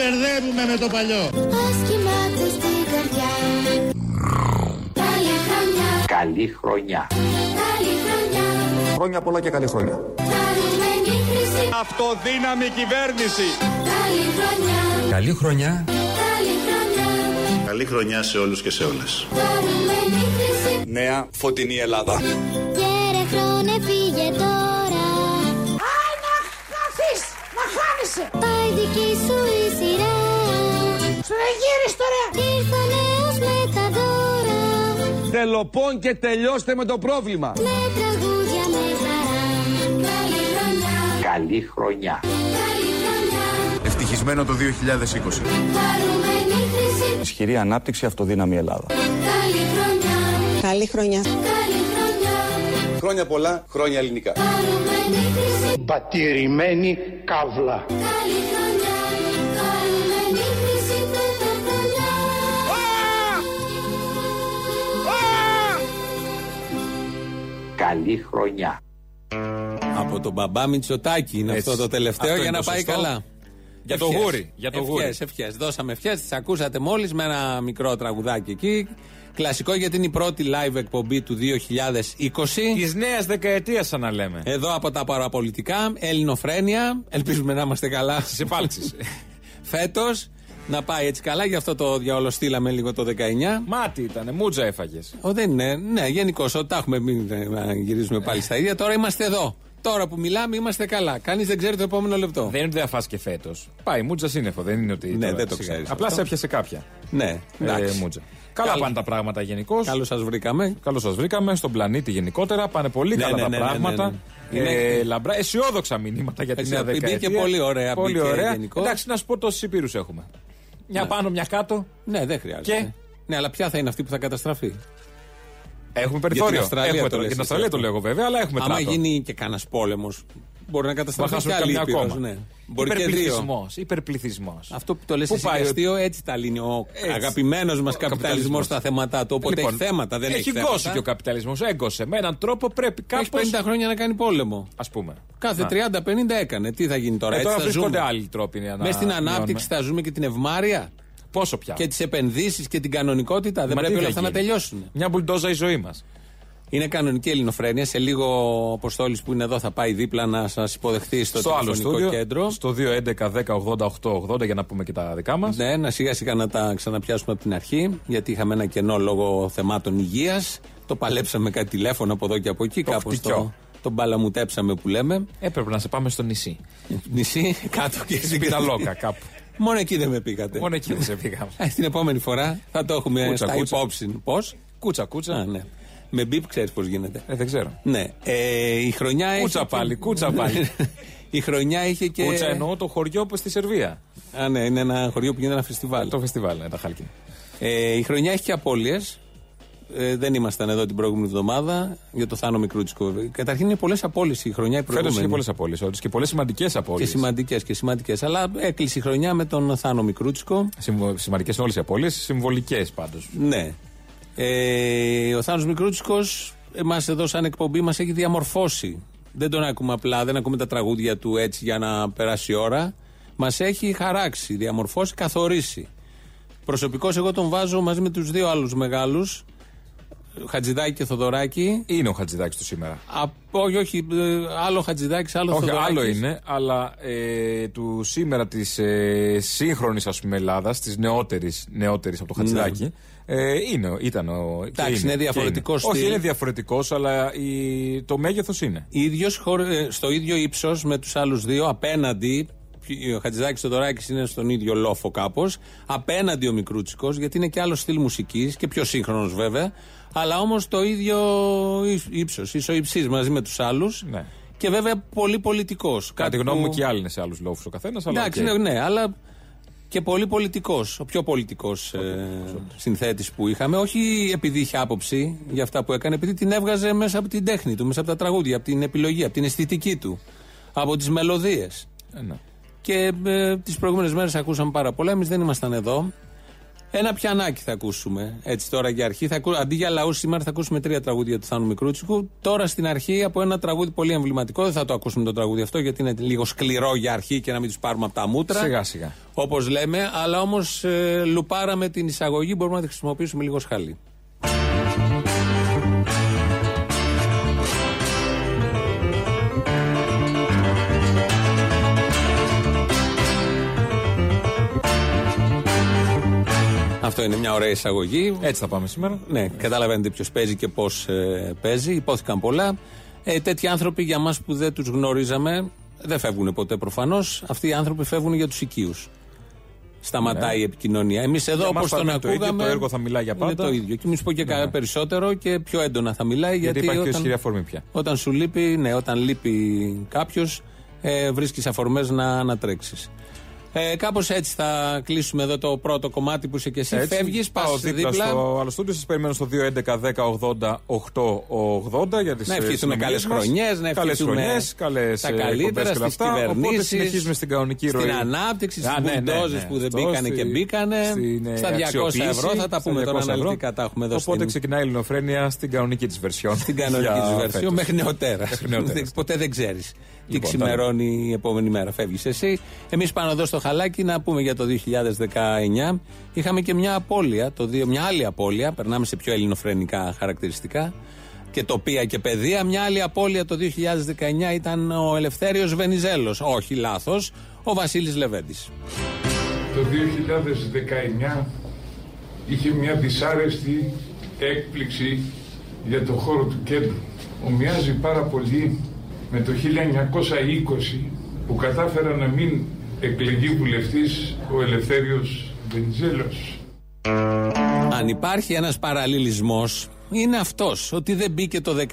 μπερδεύουμε με το παλιό. Ας κοιμάται στην καρδιά Καλή χρονιά Καλή χρονιά. Καλή χρονιά Χρόνια πολλά και καλή χρονιά. Χαρούμενη χρυσή Αυτοδύναμη κυβέρνηση. Καλή χρονιά Καλή χρονιά. Καλή χρονιά Καλή χρονιά σε όλους και σε όλες. Χαρούμενη χρυσή Νέα φωτεινή Ελλάδα. Κέρε χρόνε φύγε τώρα Άι να χαθείς, να χάνεσαι. Πάει δική σου η Τελοπών και τελειώστε με το πρόβλημα. Με τραγούδια με χαρά Καλή χρονιά Καλή χρονιά. Καλή χρονιά Ευτυχισμένο το 2020. Χαρούμενη χρυσή Ισχυρή ανάπτυξη, αυτοδύναμη Ελλάδα. Καλή χρονιά Καλή χρονιά. Καλή χρονιά Χρόνια πολλά, χρόνια ελληνικά. Χαρούμενη χρυσή Πατηρημένη καύλα. Καλή χρονιά Καλή χρονιά. Από τον μπαμπά Μητσοτάκη είναι Έτσι. αυτό το τελευταίο Αυτό για είναι να το πάει σωστό. καλά. Για το Ευχές. γούρι, για το ευχές, γούρι. Ευχές, Δώσαμε ευχές, τις ακούσατε μόλις με ένα μικρό τραγουδάκι εκεί. Κλασικό γιατί είναι η πρώτη live εκπομπή του 2020. Της νέας δεκαετίας, σαν να λέμε. Εδώ από τα παραπολιτικά, ελληνοφρένεια. Ελπίζουμε να είμαστε καλά. Στι επάλξει. Φέτος να πάει έτσι καλά, γι' αυτό το διαόλο στείλαμε λίγο το 19. Μάτι ήταν, μούτζα έφαγες. Ο, δεν είναι, ναι, γενικώς, ό, τα έχουμε μην ε, να γυρίζουμε πάλι στα ίδια. Τώρα είμαστε εδώ. Τώρα που μιλάμε είμαστε καλά. Κανείς δεν ξέρει το επόμενο λεπτό. Δεν είναι ότι δεν θα φας και φέτος. Πάει μούτζα σύννεφο, δεν είναι ότι. Ναι, τώρα δεν το σιγά. ξέρεις Απλά αυτό. σε έπιασε κάποια. Ναι, Ε, εντάξει. μούτζα. Καλά Καλό. πάνε τα πράγματα γενικώς. Καλώς σας βρήκαμε. Καλώς σας βρήκαμε στον πλανήτη γενικότερα. Πάνε πολύ Ναι, καλά ναι, τα ναι, ναι, πράγματα. ναι, ναι. Ε, Είναι- λαμπρά, αισιόδοξα μηνύματα για τη Έτσι, νέα μπήκε δεκαετία. πολύ ωραία, Πολύ μπήκε ωραία. γενικώς. Εντάξει, να σου πω τόσους υπήρου έχουμε. Μια πάνω, μια κάτω. Ναι, δεν χρειάζεται. Και; Ναι, αλλά ποια θα είναι αυτή που θα καταστραφεί; Έχουμε περιθώριο. Αυστραλία έχουμε το τώρα. λες Για την εσύ Αυστραλία το αυτό. λέγω βέβαια, αλλά έχουμε Άμα τράτο. γίνει και κανένας πόλεμος, μπορεί να καταστραφεί χάσουμε και άλλη καμιά ήπειρος, ακόμα. Ναι. Μπορεί και δύο. Υπερπληθυσμός, υπερπληθυσμός. Αυτό που το λες Πού εσύ πάει ο- αστείο, έτσι τα λύνει ο Έτσι. αγαπημένος μας Ο καπιταλισμός καπιταλισμός. στα θέματα του. Οπότε Λοιπόν, έχει θέματα, δεν έχει, έχει θέματα. γκώσει και ο καπιταλισμός. Έγκωσε. Με έναν τρόπο πρέπει Έχει κάπω. 50 χρόνια να κάνει πόλεμο. Α πούμε. Κάθε Να. 30-50 έκανε. Τι θα γίνει τώρα, Ε, έτσι τώρα θα βρίσκονται ζούμε; άλλοι τρόποι να Μέσα στην μειώνουμε. ανάπτυξη θα ζούμε και την ευμάρεια; Πόσο πια; και τις επενδύσεις και την κανονικότητα; Δεν Μα πρέπει τι όλα θα αυτά να γίνει; τελειώσουν. Μια μπουλντόζα η ζωή μας. Είναι κανονική ελληνοφρένεια. Σε λίγο ο Αποστόλης που είναι εδώ θα πάει δίπλα να σας υποδεχθεί στο, Στο άλλο τηλεφωνικό στούντιο. κέντρο. Στο 2.11.10.80.880 για να πούμε και τα δικά μας. Ναι, να σιγά σιγά να τα ξαναπιάσουμε από την αρχή. Γιατί είχαμε ένα κενό λόγω θεμάτων υγείας. Το παλέψαμε κάτι τηλέφωνο από εδώ και από εκεί. Το Κάπως χτυκιό. το, τον μπαλαμουτέψαμε που λέμε. Έπρεπε να σε πάμε στο νησί. Νησί, κάτω και Στην Πιταλόκα κάπου. Μόνο εκεί δεν με πήγατε. Μόνο εκεί δεν σε πήγαμε. Ε, την επόμενη φορά θα το έχουμε Κούτσα, στα κούτσα. υπόψη. Πώς; Κούτσα, κούτσα. Α, ναι. Με μπίπ ξέρεις πώς γίνεται. Ε, δεν ξέρω. Ναι. Ε, η χρονιά έχει. Κούτσα πάλι, κούτσα πάλι. η χρονιά είχε και. Κούτσα εννοώ το χωριό που στη Σερβία. Α, ναι, είναι ένα χωριό που γίνεται ένα φεστιβάλ. Το φεστιβάλ, είναι τα χάλκινα. Ε, η χρονιά έχει και απώλειες. Ε, δεν ήμασταν εδώ την προηγούμενη εβδομάδα για το Θάνο Μικρούτσικο. Καταρχήν είναι πολλές απώλειες η χρονιά η Φέτος προηγούμενη. είχε πολλές απώλειες και πολλές σημαντικές Και απώλειε. σημαντικές και σημαντικές. Αλλά έκλεισε η χρονιά με τον Θάνο Μικρούτσικο. Σημαντικές είναι όλες οι απώλειες, συμβολικές πάντως. Ναι. Ε, ο Θάνος Μικρούτσικος εμάς εδώ σαν εκπομπή μας έχει διαμορφώσει. Δεν τον ακούμε απλά, δεν ακούμε τα τραγούδια του έτσι για να περάσει η ώρα. Μας έχει χαράξει, διαμορφώσει, καθορίσει. Προσωπικώς εγώ τον βάζω μαζί με τους δύο άλλους μεγάλους, Χατζηδάκη και Θοδωράκη. Είναι ο Χατζηδάκης του σήμερα. Από, όχι, όχι, ε, άλλο Χατζηδάκης, άλλο Όχι, Θοδωράκης. άλλο είναι, αλλά ε, του σήμερα της ε, σύγχρονης Ελλάδας, της νεότερης νεότερης από το Χατζηδάκη, ε, είναι, ήταν ο. και Ναι. Εντάξει, είναι και διαφορετικός Όχι, στυλ. είναι διαφορετικός, αλλά η, το μέγεθος είναι. ίδιος, χωρ- ε, στο ίδιο ύψος με τους άλλους δύο, απέναντι. Ο Χατζηδάκης Θεοδωράκης είναι στον ίδιο λόφο κάπως. Απέναντι ο Μικρούτσικος, γιατί είναι και άλλο στυλ μουσικής και πιο σύγχρονος βέβαια. Αλλά όμως το ίδιο ύψος, ίσο υψής μαζί με τους άλλους. Ναι. Και βέβαια πολύ πολιτικός. Κατά τη γνώμη μου και άλλοι είναι σε άλλους λόφους ο καθένας. Εντάξει, ναι, ναι, αλλά και πολύ πολιτικός. Ο πιο πολιτικός ε, συνθέτης που είχαμε. Όχι επειδή είχε άποψη για αυτά που έκανε, επειδή την έβγαζε μέσα από την τέχνη του, μέσα από τα τραγούδια, από την επιλογή, από την αισθητική του, από τις μελωδίες. Ε, ναι. Και ε, τις προηγούμενες μέρες ακούσαμε πάρα πολλά. Εμείς δεν ήμασταν εδώ. Ένα πιανάκι θα ακούσουμε. Έτσι τώρα για αρχή. Θα ακού... Αντί για λαούς, σήμερα θα ακούσουμε τρία τραγούδια του Θάνου Μικρούτσικου. Τώρα στην αρχή από ένα τραγούδι πολύ εμβληματικό. Δεν θα το ακούσουμε το τραγούδι αυτό γιατί είναι λίγο σκληρό για αρχή και να μην τους πάρουμε από τα μούτρα. Σιγά σιγά. Όπως λέμε. Αλλά όμως ε, λουπάραμε την εισαγωγή. Μπορούμε να τη χρησιμοποιήσουμε λίγο σχαλή. Αυτό είναι μια ωραία εισαγωγή. Έτσι θα πάμε σήμερα. Ναι, καταλαβαίνετε ποιος παίζει και πώς παίζει. Υπόθηκαν πολλά. Ε, τέτοιοι άνθρωποι για εμά που δεν τους γνωρίζαμε δεν φεύγουν ποτέ προφανώς. Αυτοί οι άνθρωποι φεύγουν για τους οικείους. Σταματάει η επικοινωνία. Εμείς εδώ Ναι. Για όπως μας τον θα είναι το ίδιο, ακούγαμε. το έργο θα μιλάει για Είναι πάντα. Ναι. το ίδιο. Και μην σου πω και κάτι περισσότερο και πιο έντονα θα μιλάει. Γιατί, Γιατί, υπάρχει και όταν, ισχυρή αφορμή πια. όταν σου λείπει, ναι, όταν λείπει κάποιος, ε, βρίσκεις αφορμές να, να τρέξει. Ε, Κάπως έτσι θα κλείσουμε εδώ το πρώτο κομμάτι που είσαι και εσύ. Έτσι, Φεύγεις, πας πάω δίπλα, δίπλα. στο άλλο στούντιο. Σας περιμένω στο 2.11.10.80.880 για τι Να ευχηθούμε καλές χρονιές, να Καλές ευχηθούμε χρονιές, καλές τα καλύτερα και στις αυτά. Οπότε κυβερνήσεις, συνεχίζουμε στην κανονική Στην ροή. ανάπτυξη, στις Α, ναι, ναι, μπουλντόζε ναι, που δεν αυτό, μπήκανε και στη- μπήκανε. στην, ε, Στα 200 αξιοποίηση, ευρώ θα τα στα πούμε τώρα 200 ευρώ. αναλυτικά. Τα έχουμε εδώ Οπότε στην, ξεκινάει η ελληνοφρένεια στην κανονική της βερσιόν. στην κανονική Για της βερσιόν φέτος. μέχρι νεοτέρας. Μέχρι νεοτέρας. Ποτέ δεν ξέρεις. Τι Λοιπόν, ξημερώνει η επόμενη μέρα. Φεύγεις εσύ. Εμείς πάνω εδώ στο χαλάκι να πούμε για το 2019. Είχαμε και μια απώλεια, το δύο, μια άλλη απώλεια. Περνάμε σε πιο ελληνοφρενικά χαρακτηριστικά. Και τοπία και παιδεία. Μια άλλη απώλεια το 2019 ήταν ο Ελευθέριος Βενιζέλος. Όχι λάθος, ο Βασίλης Λεβέντης. Το 2019 είχε μια δυσάρεστη έκπληξη για το χώρο του κέντρου. Ομοιάζει πάρα πολύ με το 1920 που κατάφερα να μην εκλεγεί βουλευτής ο Ελευθέριος Βενιζέλος. Αν υπάρχει ένας παραλληλισμός είναι αυτός ότι δεν μπήκε το 19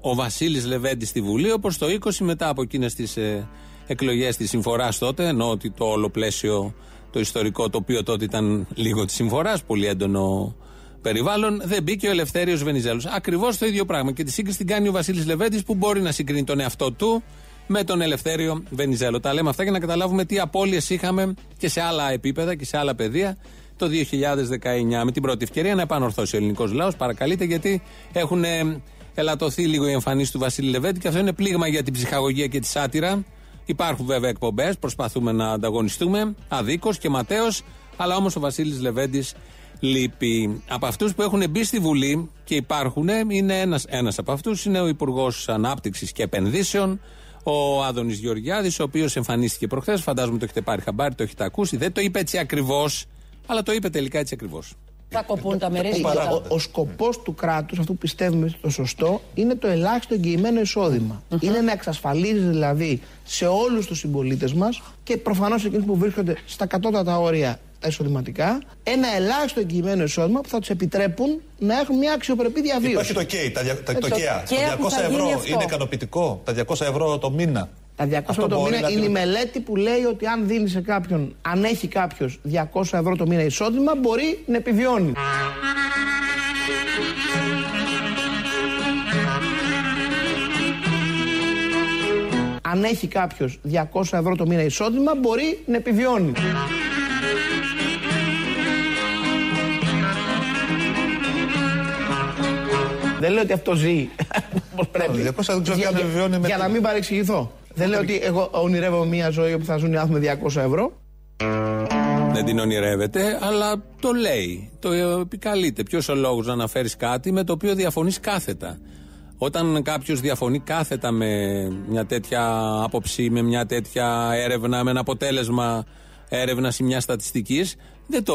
ο Βασίλης Λεβέντης στη Βουλή όπως το 20 μετά από εκείνες τις ε, εκλογές της συμφοράς τότε ενώ ότι το όλο πλαίσιο το ιστορικό το οποίο τότε ήταν λίγο της συμφοράς πολύ έντονο περιβάλλον δεν μπήκε ο Ελευθέριος Βενιζέλος ακριβώς το ίδιο πράγμα και τη σύγκριση την κάνει ο Βασίλης Λεβέντης που μπορεί να συγκρίνει τον εαυτό του με τον Ελευθέριο Βενιζέλο. Τα λέμε αυτά για να καταλάβουμε τι απώλειες είχαμε και σε άλλα επίπεδα και σε άλλα πεδία το 2019. Με την πρώτη ευκαιρία να επανορθώσει ο ελληνικός λαός, παρακαλείτε, γιατί έχουν ε, ελαττωθεί λίγο οι εμφανίσεις του Βασίλη Λεβέντη και αυτό είναι πλήγμα για την ψυχαγωγία και τη σάτυρα. Υπάρχουν βέβαια εκπομπές, προσπαθούμε να ανταγωνιστούμε, αδίκως και ματέως, αλλά όμως ο Βασίλης Λεβέντης λείπει. Από αυτούς που έχουν μπει στη Βουλή και υπάρχουν, είναι ένας ένας από αυτούς, είναι ο Υπουργός Ανάπτυξης και Επενδύσεων, ο Άδωνης Γεωργιάδης, ο οποίος εμφανίστηκε προχθές. Φαντάζομαι το έχετε πάρει χαμπάρι, το έχετε ακούσει. Δεν το είπε έτσι ακριβώς, αλλά το είπε τελικά έτσι ακριβώς. Θα κοπούν τα μερίσματα. Ο, ο σκοπός του κράτους, αυτό που πιστεύουμε το σωστό, είναι το ελάχιστο εγγυημένο εισόδημα. Είναι να εξασφαλίζεις δηλαδή σε όλους τους συμπολίτες μας και προφανώς εκείνους που βρίσκονται στα κατώτατα όρια τα εισοδηματικά, ένα ελάχιστο εγγυημένο εισόδημα που θα τους επιτρέπουν να έχουν μια αξιοπρεπή διαβίωση. Υπάρχει το ΚΕΙ, τα, δια- τα, το το ΚΕΑ. ΚΕΑ που Το θα 200 γίνει ευρώ αυτό. είναι ικανοποιητικό; Τα 200 ευρώ το μήνα. Τα 200 Αυτό ευρώ το μπορεί μήνα να είναι η την- μελέτη που λέει ότι αν δίνει σε κάποιον, αν έχει κάποιος 200 ευρώ το μήνα εισόδημα, μπορεί να επιβιώνει. Αν έχει κάποιος 200 ευρώ το μήνα εισόδημα, μπορεί να επιβιώνει. Δεν λέω ότι αυτό ζει όπως πρέπει. 200 δεν ξέρω Για- αν επιβιώνει με Για τι. να μην παρεξηγηθώ. Δεν λέω ότι εγώ ονειρεύομαι μια ζωή όπου θα ζουν οι άνθρωποι με 200 ευρώ. Δεν την ονειρεύεται, αλλά το λέει. Το επικαλείται. Ποιος ο λόγος να αναφέρεις κάτι με το οποίο διαφωνείς κάθετα; Όταν κάποιος διαφωνεί κάθετα με μια τέτοια άποψη, με μια τέτοια έρευνα, με ένα αποτέλεσμα έρευνας ή μιας στατιστικής, δεν το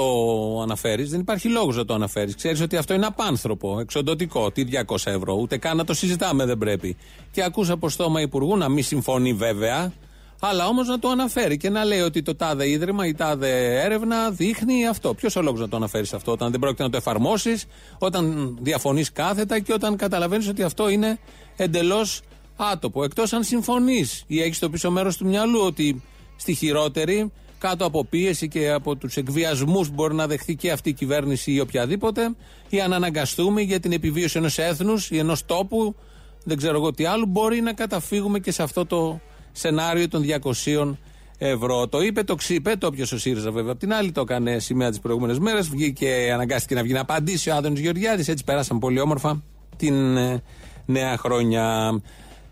αναφέρεις. Δεν υπάρχει λόγος να το αναφέρεις. Ξέρεις ότι αυτό είναι απάνθρωπο, εξοντοτικό. Τι 200 ευρώ, ούτε καν να το συζητάμε δεν πρέπει. Και ακούσα από στόμα υπουργού να μην συμφωνεί βέβαια, αλλά όμως να το αναφέρει και να λέει ότι το τάδε ίδρυμα, η τάδε έρευνα δείχνει αυτό. Ποιος ο λόγος να το αναφέρεις αυτό, όταν δεν πρόκειται να το εφαρμόσεις, όταν διαφωνείς κάθετα και όταν καταλαβαίνεις ότι αυτό είναι εντελώς άτοπο. Εκτός αν συμφωνείς ή έχεις στο πίσω μέρος του μυαλού ότι στη χειρότερη, κάτω από πίεση και από τους εκβιασμούς που μπορεί να δεχθεί και αυτή η κυβέρνηση ή οποιαδήποτε, ή αν αναγκαστούμε για την επιβίωση ενός έθνους ή ενός τόπου, δεν ξέρω εγώ τι άλλο, μπορεί να καταφύγουμε και σε αυτό το σενάριο των 200 ευρώ. Το είπε, το ξύπε, το όποιος ο ΣΥΡΙΖΑ βέβαια. Απ' την άλλη το έκανε σήμερα τις προηγούμενες μέρες. Βγήκε, αναγκάστηκε να βγει να απαντήσει ο Άδωνης Γεωργιάδης. Έτσι πέρασαν πολύ όμορφα την ε, νέα χρόνια.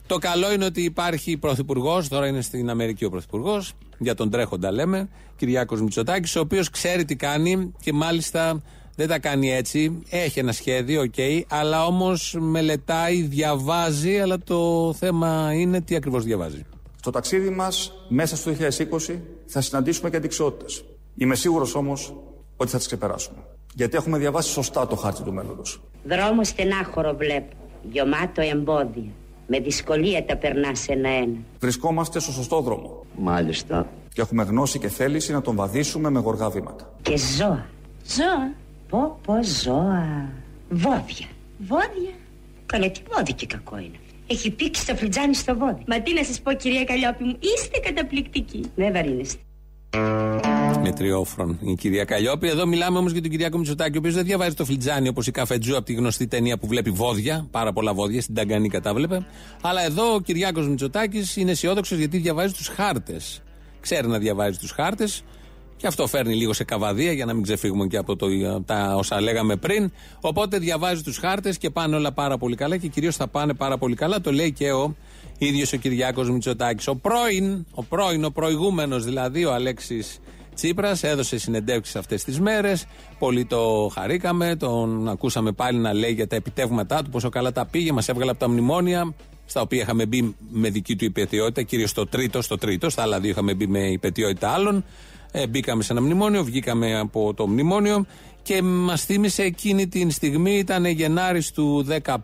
Το καλό είναι ότι υπάρχει πρωθυπουργός, τώρα είναι στην Αμερική ο πρωθυπουργός, για τον τρέχοντα λέμε, Κυριάκος Μητσοτάκης, ο οποίος ξέρει τι κάνει και μάλιστα δεν τα κάνει έτσι. Έχει ένα σχέδιο, οκ, αλλά όμως μελετάει, διαβάζει, αλλά το θέμα είναι τι ακριβώς διαβάζει. Στο ταξίδι μας, μέσα στο 2020, θα συναντήσουμε και αντιξοότητες. Είμαι σίγουρος όμως ότι θα τις ξεπεράσουμε. Γιατί έχουμε διαβάσει σωστά το χάρτη του μέλλοντος. Δρόμο στενάχωρο βλέπω, γεμάτο εμπόδια. Με δυσκολία τα περνάς ένα-ένα. Βρισκόμαστε στο σωστό δρόμο. Μάλιστα. Και έχουμε γνώση και θέληση να τον βαδίσουμε με γοργά βήματα. Και ζώα. Ζώα. Πω πω ζώα. Βόδια. Βόδια. Καλά τι βόδι και κακό είναι. Έχει πήξει το φλιτζάνι στο βόδι. Μα τι να σας πω, κυρία Καλλιόπη μου, είστε καταπληκτικοί. Δεν βαρύνεστε. Με τριόφρον η κυρία Καλλιόπη. Εδώ μιλάμε όμως για τον Κυριάκο Μητσοτάκη, ο οποίος δεν διαβάζει το φλιτζάνι όπως η καφετζού από τη γνωστή ταινία που βλέπει βόδια, πάρα πολλά βόδια, στην Ταγκανή κατάβλεπε. Αλλά εδώ ο Κυριάκος Μητσοτάκης είναι αισιόδοξος γιατί διαβάζει τους χάρτες. Ξέρει να διαβάζει τους χάρτες και αυτό φέρνει λίγο σε καβαδία για να μην ξεφύγουμε και από το, τα όσα λέγαμε πριν. Οπότε διαβάζει τους χάρτες και πάνε όλα πάρα πολύ καλά και κυρίως θα πάνε πάρα πολύ καλά. Το λέει και ο ίδιος ο Κυριάκος Μητσοτάκης. Ο πρώην, ο πρώην, ο προηγούμενος δηλαδή, ο Αλέξης Τσίπρας, έδωσε συνεντεύξεις αυτές τις μέρες. Πολύ το χαρήκαμε. Τον ακούσαμε πάλι να λέει για τα επιτεύγματά του, πόσο καλά τα πήγε. Μας έβγαλε από τα μνημόνια, στα οποία είχαμε μπει με δική του υπετιότητα, κυρίως στο τρίτο, στο τρίτο. Στα άλλα δύο είχαμε μπει με υπετιότητα άλλων. Ε, μπήκαμε σε ένα μνημόνιο, βγήκαμε από το μνημόνιο και μας θύμισε εκείνη την στιγμή, ήταν Γενάρης του 2015,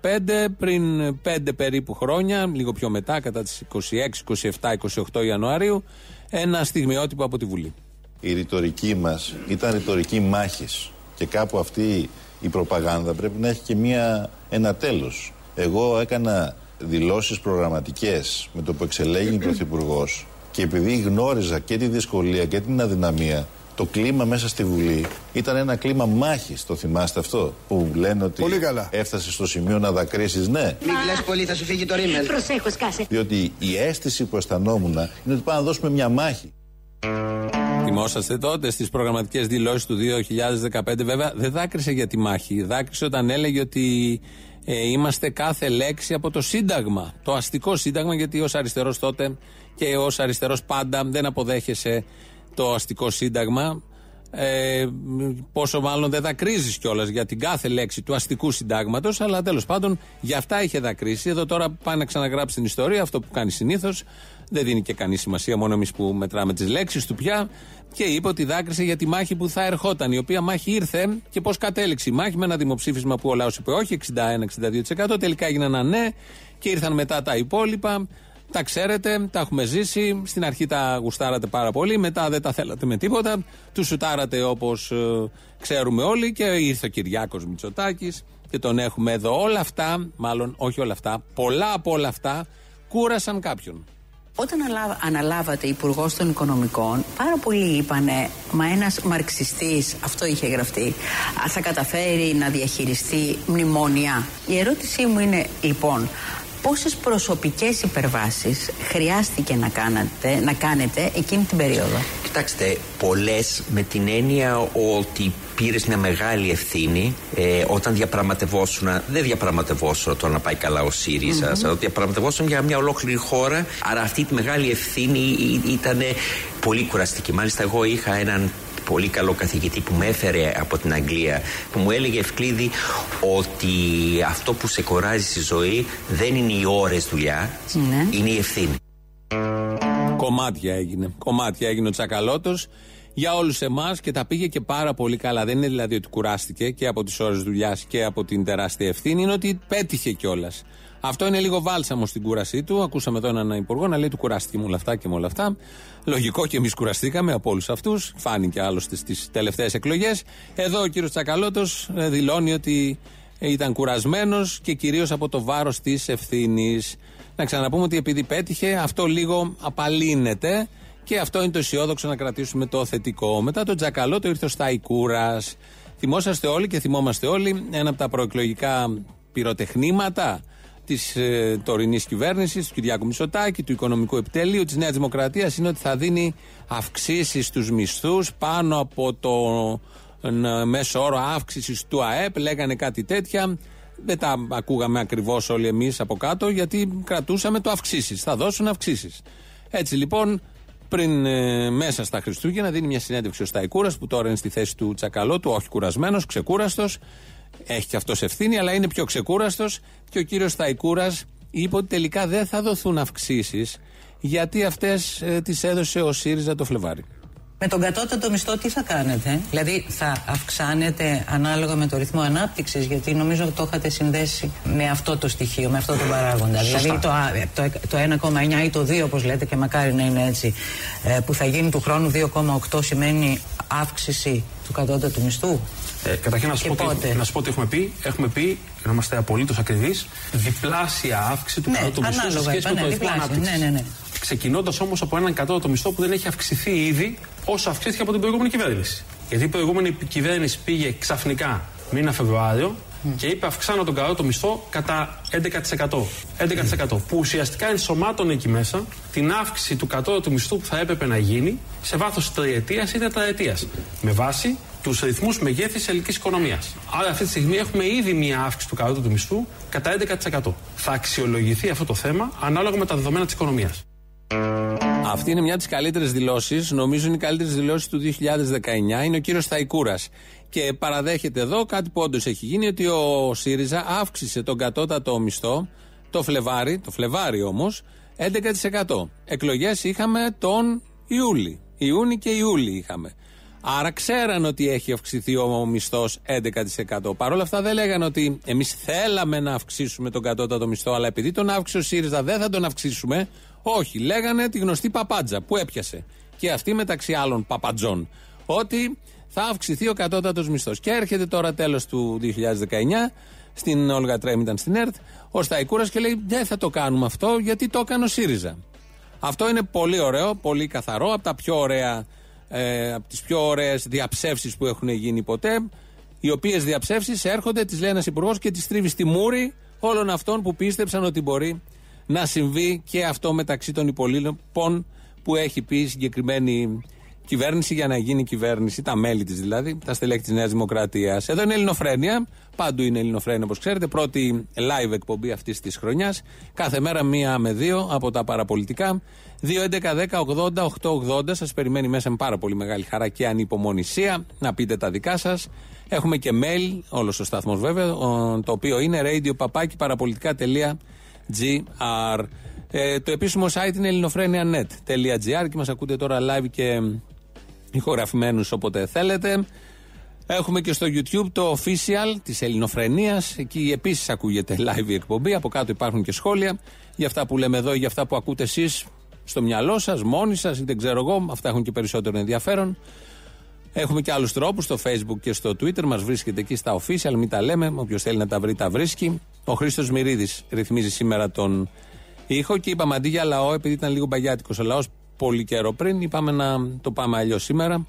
πριν 5 περίπου χρόνια, λίγο πιο μετά, κατά τις 26, 27, 28 Ιανουαρίου, ένα στιγμιότυπο από τη Βουλή. Η ρητορική μας ήταν ρητορική μάχης. Και κάπου αυτή η προπαγάνδα πρέπει να έχει και μια, ένα τέλος. Εγώ έκανα δηλώσεις προγραμματικές με το που εξελέγει πρωθυπουργός και επειδή γνώριζα και τη δυσκολία και την αδυναμία, το κλίμα μέσα στη Βουλή ήταν ένα κλίμα μάχης. Το θυμάστε αυτό που λένε ότι Πολύ καλά. έφτασε στο σημείο να δακρύσεις. Ναι, Μην κλαις πολύ, θα σου φύγει το ρίμελ. Προσέχω, σκάσε. διότι η αίσθηση που αισθανόμουν είναι ότι πάμε να δώσουμε μια μάχη. Θυμόσαστε τότε στις προγραμματικές δηλώσεις του 2015, βέβαια δεν δάκρυσε για τη μάχη. Δάκρυσε όταν έλεγε ότι ε, είμαστε κάθε λέξη από το Σύνταγμα. Το αστικό Σύνταγμα, γιατί ως αριστερός τότε και ως αριστερός πάντα δεν αποδέχεσαι το αστικό Σύνταγμα. Ε, πόσο μάλλον δεν δακρύζεις κιόλας για την κάθε λέξη του αστικού συντάγματος, αλλά τέλος πάντων για αυτά είχε δακρύσει. Εδώ τώρα πάει να ξαναγράψει την ιστορία, αυτό που κάνει συνήθως. Δεν δίνει και κανεί σημασία, μόνο εμείς που μετράμε τις λέξεις του πια. Και είπε ότι δάκρυσε για τη μάχη που θα ερχόταν, η οποία μάχη ήρθε και πώς κατέληξε η μάχη με ένα δημοψήφισμα που ο λαός είπε όχι, 61-62%. Τελικά έγινε ένα ναι και ήρθαν μετά τα υπόλοιπα. Τα ξέρετε, τα έχουμε ζήσει. Στην αρχή τα γουστάρατε πάρα πολύ, μετά δεν τα θέλατε με τίποτα. Τους σουτάρατε όπως ξέρουμε όλοι και ήρθε ο Κυριάκος Μητσοτάκης και τον έχουμε εδώ. Όλα αυτά, μάλλον όχι όλα αυτά, πολλά από όλα αυτά κούρασαν κάποιον. Όταν αλα- αναλάβατε υπουργός των Οικονομικών, πάρα πολλοί είπανε Μα ένας μαρξιστής, αυτό είχε γραφτεί, «α, θα καταφέρει να διαχειριστεί μνημόνια. Η ερώτησή μου είναι λοιπόν, πόσες προσωπικές υπερβάσεις χρειάστηκε να κάνετε, να κάνετε εκείνη την περίοδο; Κοιτάξτε, πολλές με την έννοια ότι πήρες μια μεγάλη ευθύνη ε, όταν διαπραγματευόσουν. Δεν διαπραγματευόσουν το να πάει καλά ο ΣΥΡΙΖΑ, αλλά διαπραγματευόσουν για μια ολόκληρη χώρα. Άρα αυτή τη μεγάλη ευθύνη ήταν πολύ κουραστική. Μάλιστα, εγώ είχα έναν πολύ καλό καθηγητή που με έφερε από την Αγγλία που μου έλεγε Ευκλήδη ότι αυτό που σε κοράζει στη ζωή δεν είναι οι ώρες δουλειά, Ναι. είναι η ευθύνη. Κομμάτια έγινε. Κομμάτια έγινε ο Τσακαλώτος για όλους εμάς και τα πήγε και πάρα πολύ καλά. Δεν είναι δηλαδή ότι κουράστηκε και από τις ώρες δουλειάς και από την τεράστια ευθύνη, είναι ότι πέτυχε κιόλας. Αυτό είναι λίγο βάλσαμο στην κούρασή του. Ακούσαμε εδώ έναν υπουργό να λέει του κουράστηκε με όλα αυτά και με όλα αυτά. Λογικό και εμείς κουραστήκαμε από όλους αυτούς. Φάνηκε άλλωστε στις τελευταίες εκλογές. Εδώ ο κύριος Τσακαλώτος δηλώνει ότι ήταν κουρασμένος και κυρίως από το βάρος της ευθύνης. Να ξαναπούμε ότι επειδή πέτυχε, αυτό λίγο απαλύνεται και αυτό είναι το αισιόδοξο να κρατήσουμε το θετικό. Μετά τον Τζακαλώτο ήρθε ο Στάι Κούρας. Θυμόσαστε όλοι και θυμόμαστε όλοι ένα από τα προεκλογικά πυροτεχνήματα της ε, τωρινής κυβέρνησης, του Κυριάκου Μητσοτάκη, του οικονομικού επιτελείου της Νέας Δημοκρατίας είναι ότι θα δίνει αυξήσεις στους μισθούς πάνω από το ε, μέσο όρο αύξησης του ΑΕΠ. Λέγανε κάτι τέτοια. Δεν τα ακούγαμε ακριβώς όλοι εμείς από κάτω, γιατί κρατούσαμε το αυξήσεις. Θα δώσουν αυξήσεις. Έτσι λοιπόν, πριν ε, μέσα στα Χριστούγεννα, δίνει μια συνέντευξη ο Σταϊκούρας, που τώρα είναι στη θέση του Τσακαλώτου, όχι κουρασμένος, ξεκούραστος. Έχει και αυτός ευθύνη, αλλά είναι πιο ξεκούραστος. Και ο κύριος Σταϊκούρας είπε ότι τελικά δεν θα δοθούν αυξήσεις, γιατί αυτές ε, τις έδωσε ο ΣΥΡΙΖΑ το Φλεβάρι. Με τον κατώτατο μισθό τι θα κάνετε, δηλαδή θα αυξάνετε ανάλογα με το ρυθμό ανάπτυξης, γιατί νομίζω ότι το είχατε συνδέσει με αυτό το στοιχείο, με αυτό το παράγοντα. Σωστά. Δηλαδή το, α, το, το 1,9 ή το 2 όπως λέτε και μακάρι να είναι έτσι, ε, που θα γίνει του χρόνου 2,8 σημαίνει αύξηση του κατώτατου μισθού; Ε, καταρχήν να σου, Και πω πότε; ότι, να σου πω ότι έχουμε πει, έχουμε πει, για να είμαστε απολύτως ακριβείς, διπλάσια αύξηση του Ναι, κατώτατου μισθού σε ανάλογα, σχέση με είπα, το ναι, ρυθμό διπλάσια. ανάπτυξης. Ναι, ναι, ναι. Ξεκινώντας όμως από έναν κατώτατο μισθό που δεν έχει αυξηθεί ήδη όσο αυξήθηκε από την προηγούμενη κυβέρνηση. Γιατί η προηγούμενη κυβέρνηση πήγε ξαφνικά μήνα Φεβρουάριο και είπε αυξάνω τον κατώτατο μισθό κατά 11%. 11% που ουσιαστικά ενσωμάτωνε εκεί μέσα την αύξηση του κατώτατου μισθού που θα έπρεπε να γίνει σε βάθος τριετίας ή τετραετίας. Με βάση τους ρυθμούς μεγέθη ελληνικής οικονομίας. Άρα, αυτή τη στιγμή έχουμε ήδη μία αύξηση του κατώτατου μισθού κατά 11%. Θα αξιολογηθεί αυτό το θέμα ανάλογα με τα δεδομένα της οικονομίας. Αυτή είναι μια από τις καλύτερες δηλώσεις. Νομίζω είναι οι καλύτερες δηλώσεις του 2019. Είναι ο κύριος Σταϊκούρας. Και παραδέχεται εδώ κάτι που όντως έχει γίνει, ότι ο ΣΥΡΙΖΑ αύξησε τον κατώτατο μισθό το Φλεβάρι, το Φλεβάρι όμως, 11%. Εκλογές είχαμε τον Ιούλη. Ιούνι και Ιούλη είχαμε. Άρα ξέραν ότι έχει αυξηθεί ο μισθός 11%. Παρ' όλα αυτά δεν λέγανε ότι εμείς θέλαμε να αυξήσουμε τον κατώτατο μισθό, αλλά επειδή τον αύξησε ο ΣΥΡΙΖΑ δεν θα τον αυξήσουμε. Όχι, λέγανε τη γνωστή παπάντζα που έπιασε. Και αυτή μεταξύ άλλων παπατζών. Ότι θα αυξηθεί ο κατώτατος μισθός. Και έρχεται τώρα τέλος του 2019, στην Όλγα Τρέμ ήταν στην ΕΡΤ, ο Σταϊκούρας και λέει: Δεν θα το κάνουμε αυτό γιατί το έκανε ο ΣΥΡΙΖΑ. Αυτό είναι πολύ ωραίο, πολύ καθαρό, από τα πιο ωραία, ε, από τις πιο ωραίες διαψεύσεις που έχουν γίνει ποτέ, οι οποίες διαψεύσεις έρχονται, τις λέει ένας υπουργός και τις τρίβεις στη μούρη όλων αυτών που πίστεψαν ότι μπορεί να συμβεί και αυτό μεταξύ των υπολείπων που έχει πει η συγκεκριμένη κυβέρνηση για να γίνει κυβέρνηση, τα μέλη της δηλαδή, τα στελέχη της Νέας Δημοκρατίας. Εδώ είναι Ελληνοφρένεια. Παντού είναι Ελληνοφρένεια όπως ξέρετε. Πρώτη live εκπομπή αυτής της χρονιάς. Κάθε μέρα μία με δύο από τα παραπολιτικά. 2.11.10.80.880. Σας περιμένει μέσα με πάρα πολύ μεγάλη χαρά και ανυπομονησία να πείτε τα δικά σας. Έχουμε και mail, όλος ο σταθμός βέβαια, ο- το οποίο είναι radio.papaki.parapolitica.gr. Ε, το επίσημο site είναι ελληνοφρένια.net.gr και μας ακούτε τώρα live και ηχογραφημένους όποτε θέλετε. Έχουμε και στο YouTube το official της Ελληνοφρενεία. Εκεί επίσης ακούγεται live η εκπομπή. Από κάτω υπάρχουν και σχόλια για αυτά που λέμε εδώ ή για αυτά που ακούτε εσείς στο μυαλό σας, μόνοι σας ή δεν ξέρω εγώ. Αυτά έχουν και περισσότερο ενδιαφέρον. Έχουμε και άλλους τρόπους στο Facebook και στο Twitter. Μας βρίσκεται εκεί στα official, μην τα λέμε. Όποιος θέλει να τα βρει, τα βρίσκει. Ο Χρήστος Μυρίδης ρυθμίζει σήμερα τον ήχο και είπαμε αντί για λαό, επειδή ήταν λίγο μπαγιάτικος ο λαός πολύ καιρό πριν, είπαμε να το πάμε αλλιώς σήμερα.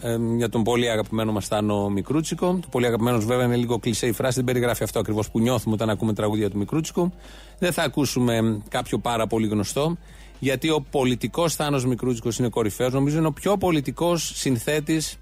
Ε, για τον πολύ αγαπημένο μας Θάνο Μικρούτσικο. Το πολύ αγαπημένος βέβαια είναι λίγο κλεισέ η φράση, δεν περιγράφει αυτό ακριβώς που νιώθουμε όταν ακούμε τραγούδια του Μικρούτσικου. Δεν θα ακούσουμε κάποιο πάρα πολύ γνωστό, γιατί ο πολιτικός Θάνος Μικρούτσικος είναι κορυφαίος. Νομίζω είναι ο πιο πολιτικός συνθέτης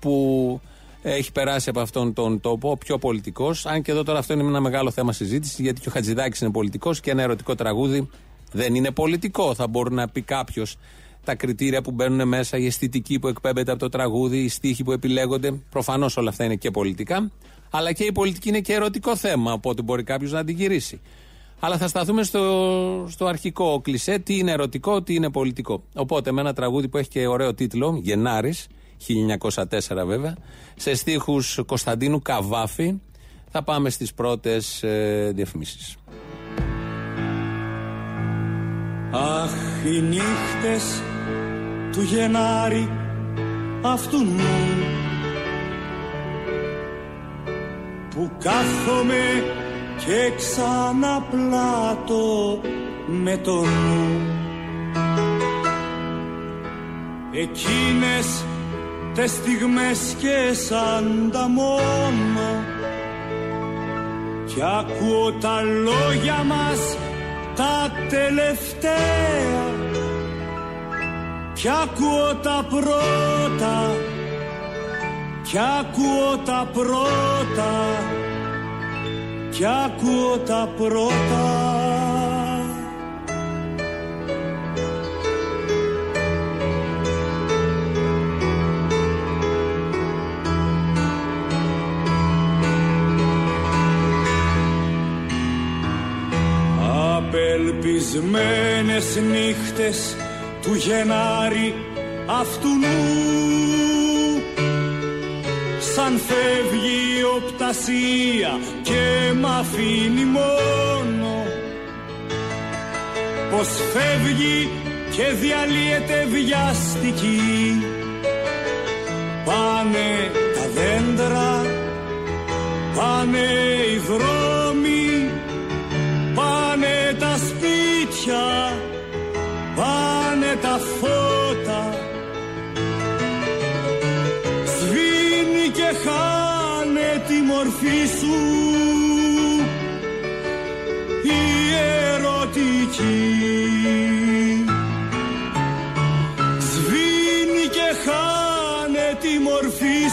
που έχει περάσει από αυτόν τον τόπο, ο πιο πολιτικός. Αν και εδώ τώρα αυτό είναι ένα μεγάλο θέμα συζήτησης, γιατί και ο Χατζηδάκης είναι πολιτικός και ένα ερωτικό τραγούδι δεν είναι πολιτικό. Θα μπορεί να πει κάποιος τα κριτήρια που μπαίνουν μέσα, η αισθητική που εκπέμπεται από το τραγούδι, οι στίχοι που επιλέγονται. Προφανώς όλα αυτά είναι και πολιτικά. Αλλά και η πολιτική είναι και ερωτικό θέμα, οπότε μπορεί κάποιος να την γυρίσει. Αλλά θα σταθούμε στο, στο αρχικό κλισέ, τι είναι ερωτικό, τι είναι πολιτικό. Οπότε με ένα τραγούδι που έχει και ωραίο τίτλο, Γενάρης, 1904 βέβαια, σε στίχους Κωνσταντίνου Καβάφη, θα πάμε στις πρώτες ε, διαφημίσεις. Αχ, οι νύχτες του Γενάρη αυτού νου που κάθομαι και ξαναπλάτω με το νου Εκείνες τες στιγμές και σαν τα μόνα. Κι ακούω τα λόγια μας τα τελευταία. Κι ακούω τα πρώτα. Κι ακούω τα πρώτα. Κι ακούω τα πρώτα Απελπισμένες νύχτες του Γενάρη αυτού Σαν φεύγει η οπτασία και μ' αφήνει μόνο. Πως φεύγει και διαλύεται βιαστική Πάνε τα δέντρα, πάνε οι δρόμοι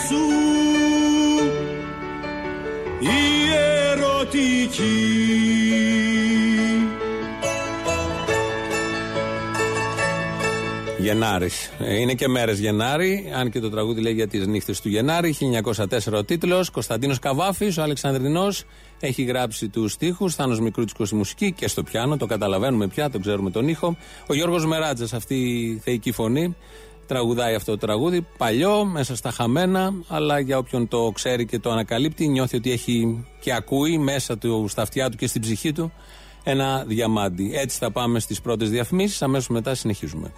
σου η ερωτική Γενάρης. Είναι και μέρες Γενάρη, αν και το τραγούδι λέει για τις νύχτες του Γενάρη. 1904 ο τίτλος. Κωνσταντίνος Καβάφης, ο Αλεξανδρινός, έχει γράψει τους στίχους. Θάνος Μικρούτσικος η μουσική και στο πιάνο. Το καταλαβαίνουμε πια, το ξέρουμε τον ήχο. Ο Γιώργος Μεράτζας, αυτή η θεϊκή φωνή, τραγουδάει αυτό το τραγούδι. Παλιό, μέσα στα χαμένα, αλλά για όποιον το ξέρει και το ανακαλύπτει, νιώθει ότι έχει και ακούει μέσα του, στα αυτιά του και στην ψυχή του ένα διαμάντι. Έτσι θα πάμε στις πρώτες διαφημίσεις. Αμέσως μετά συνεχίζουμε.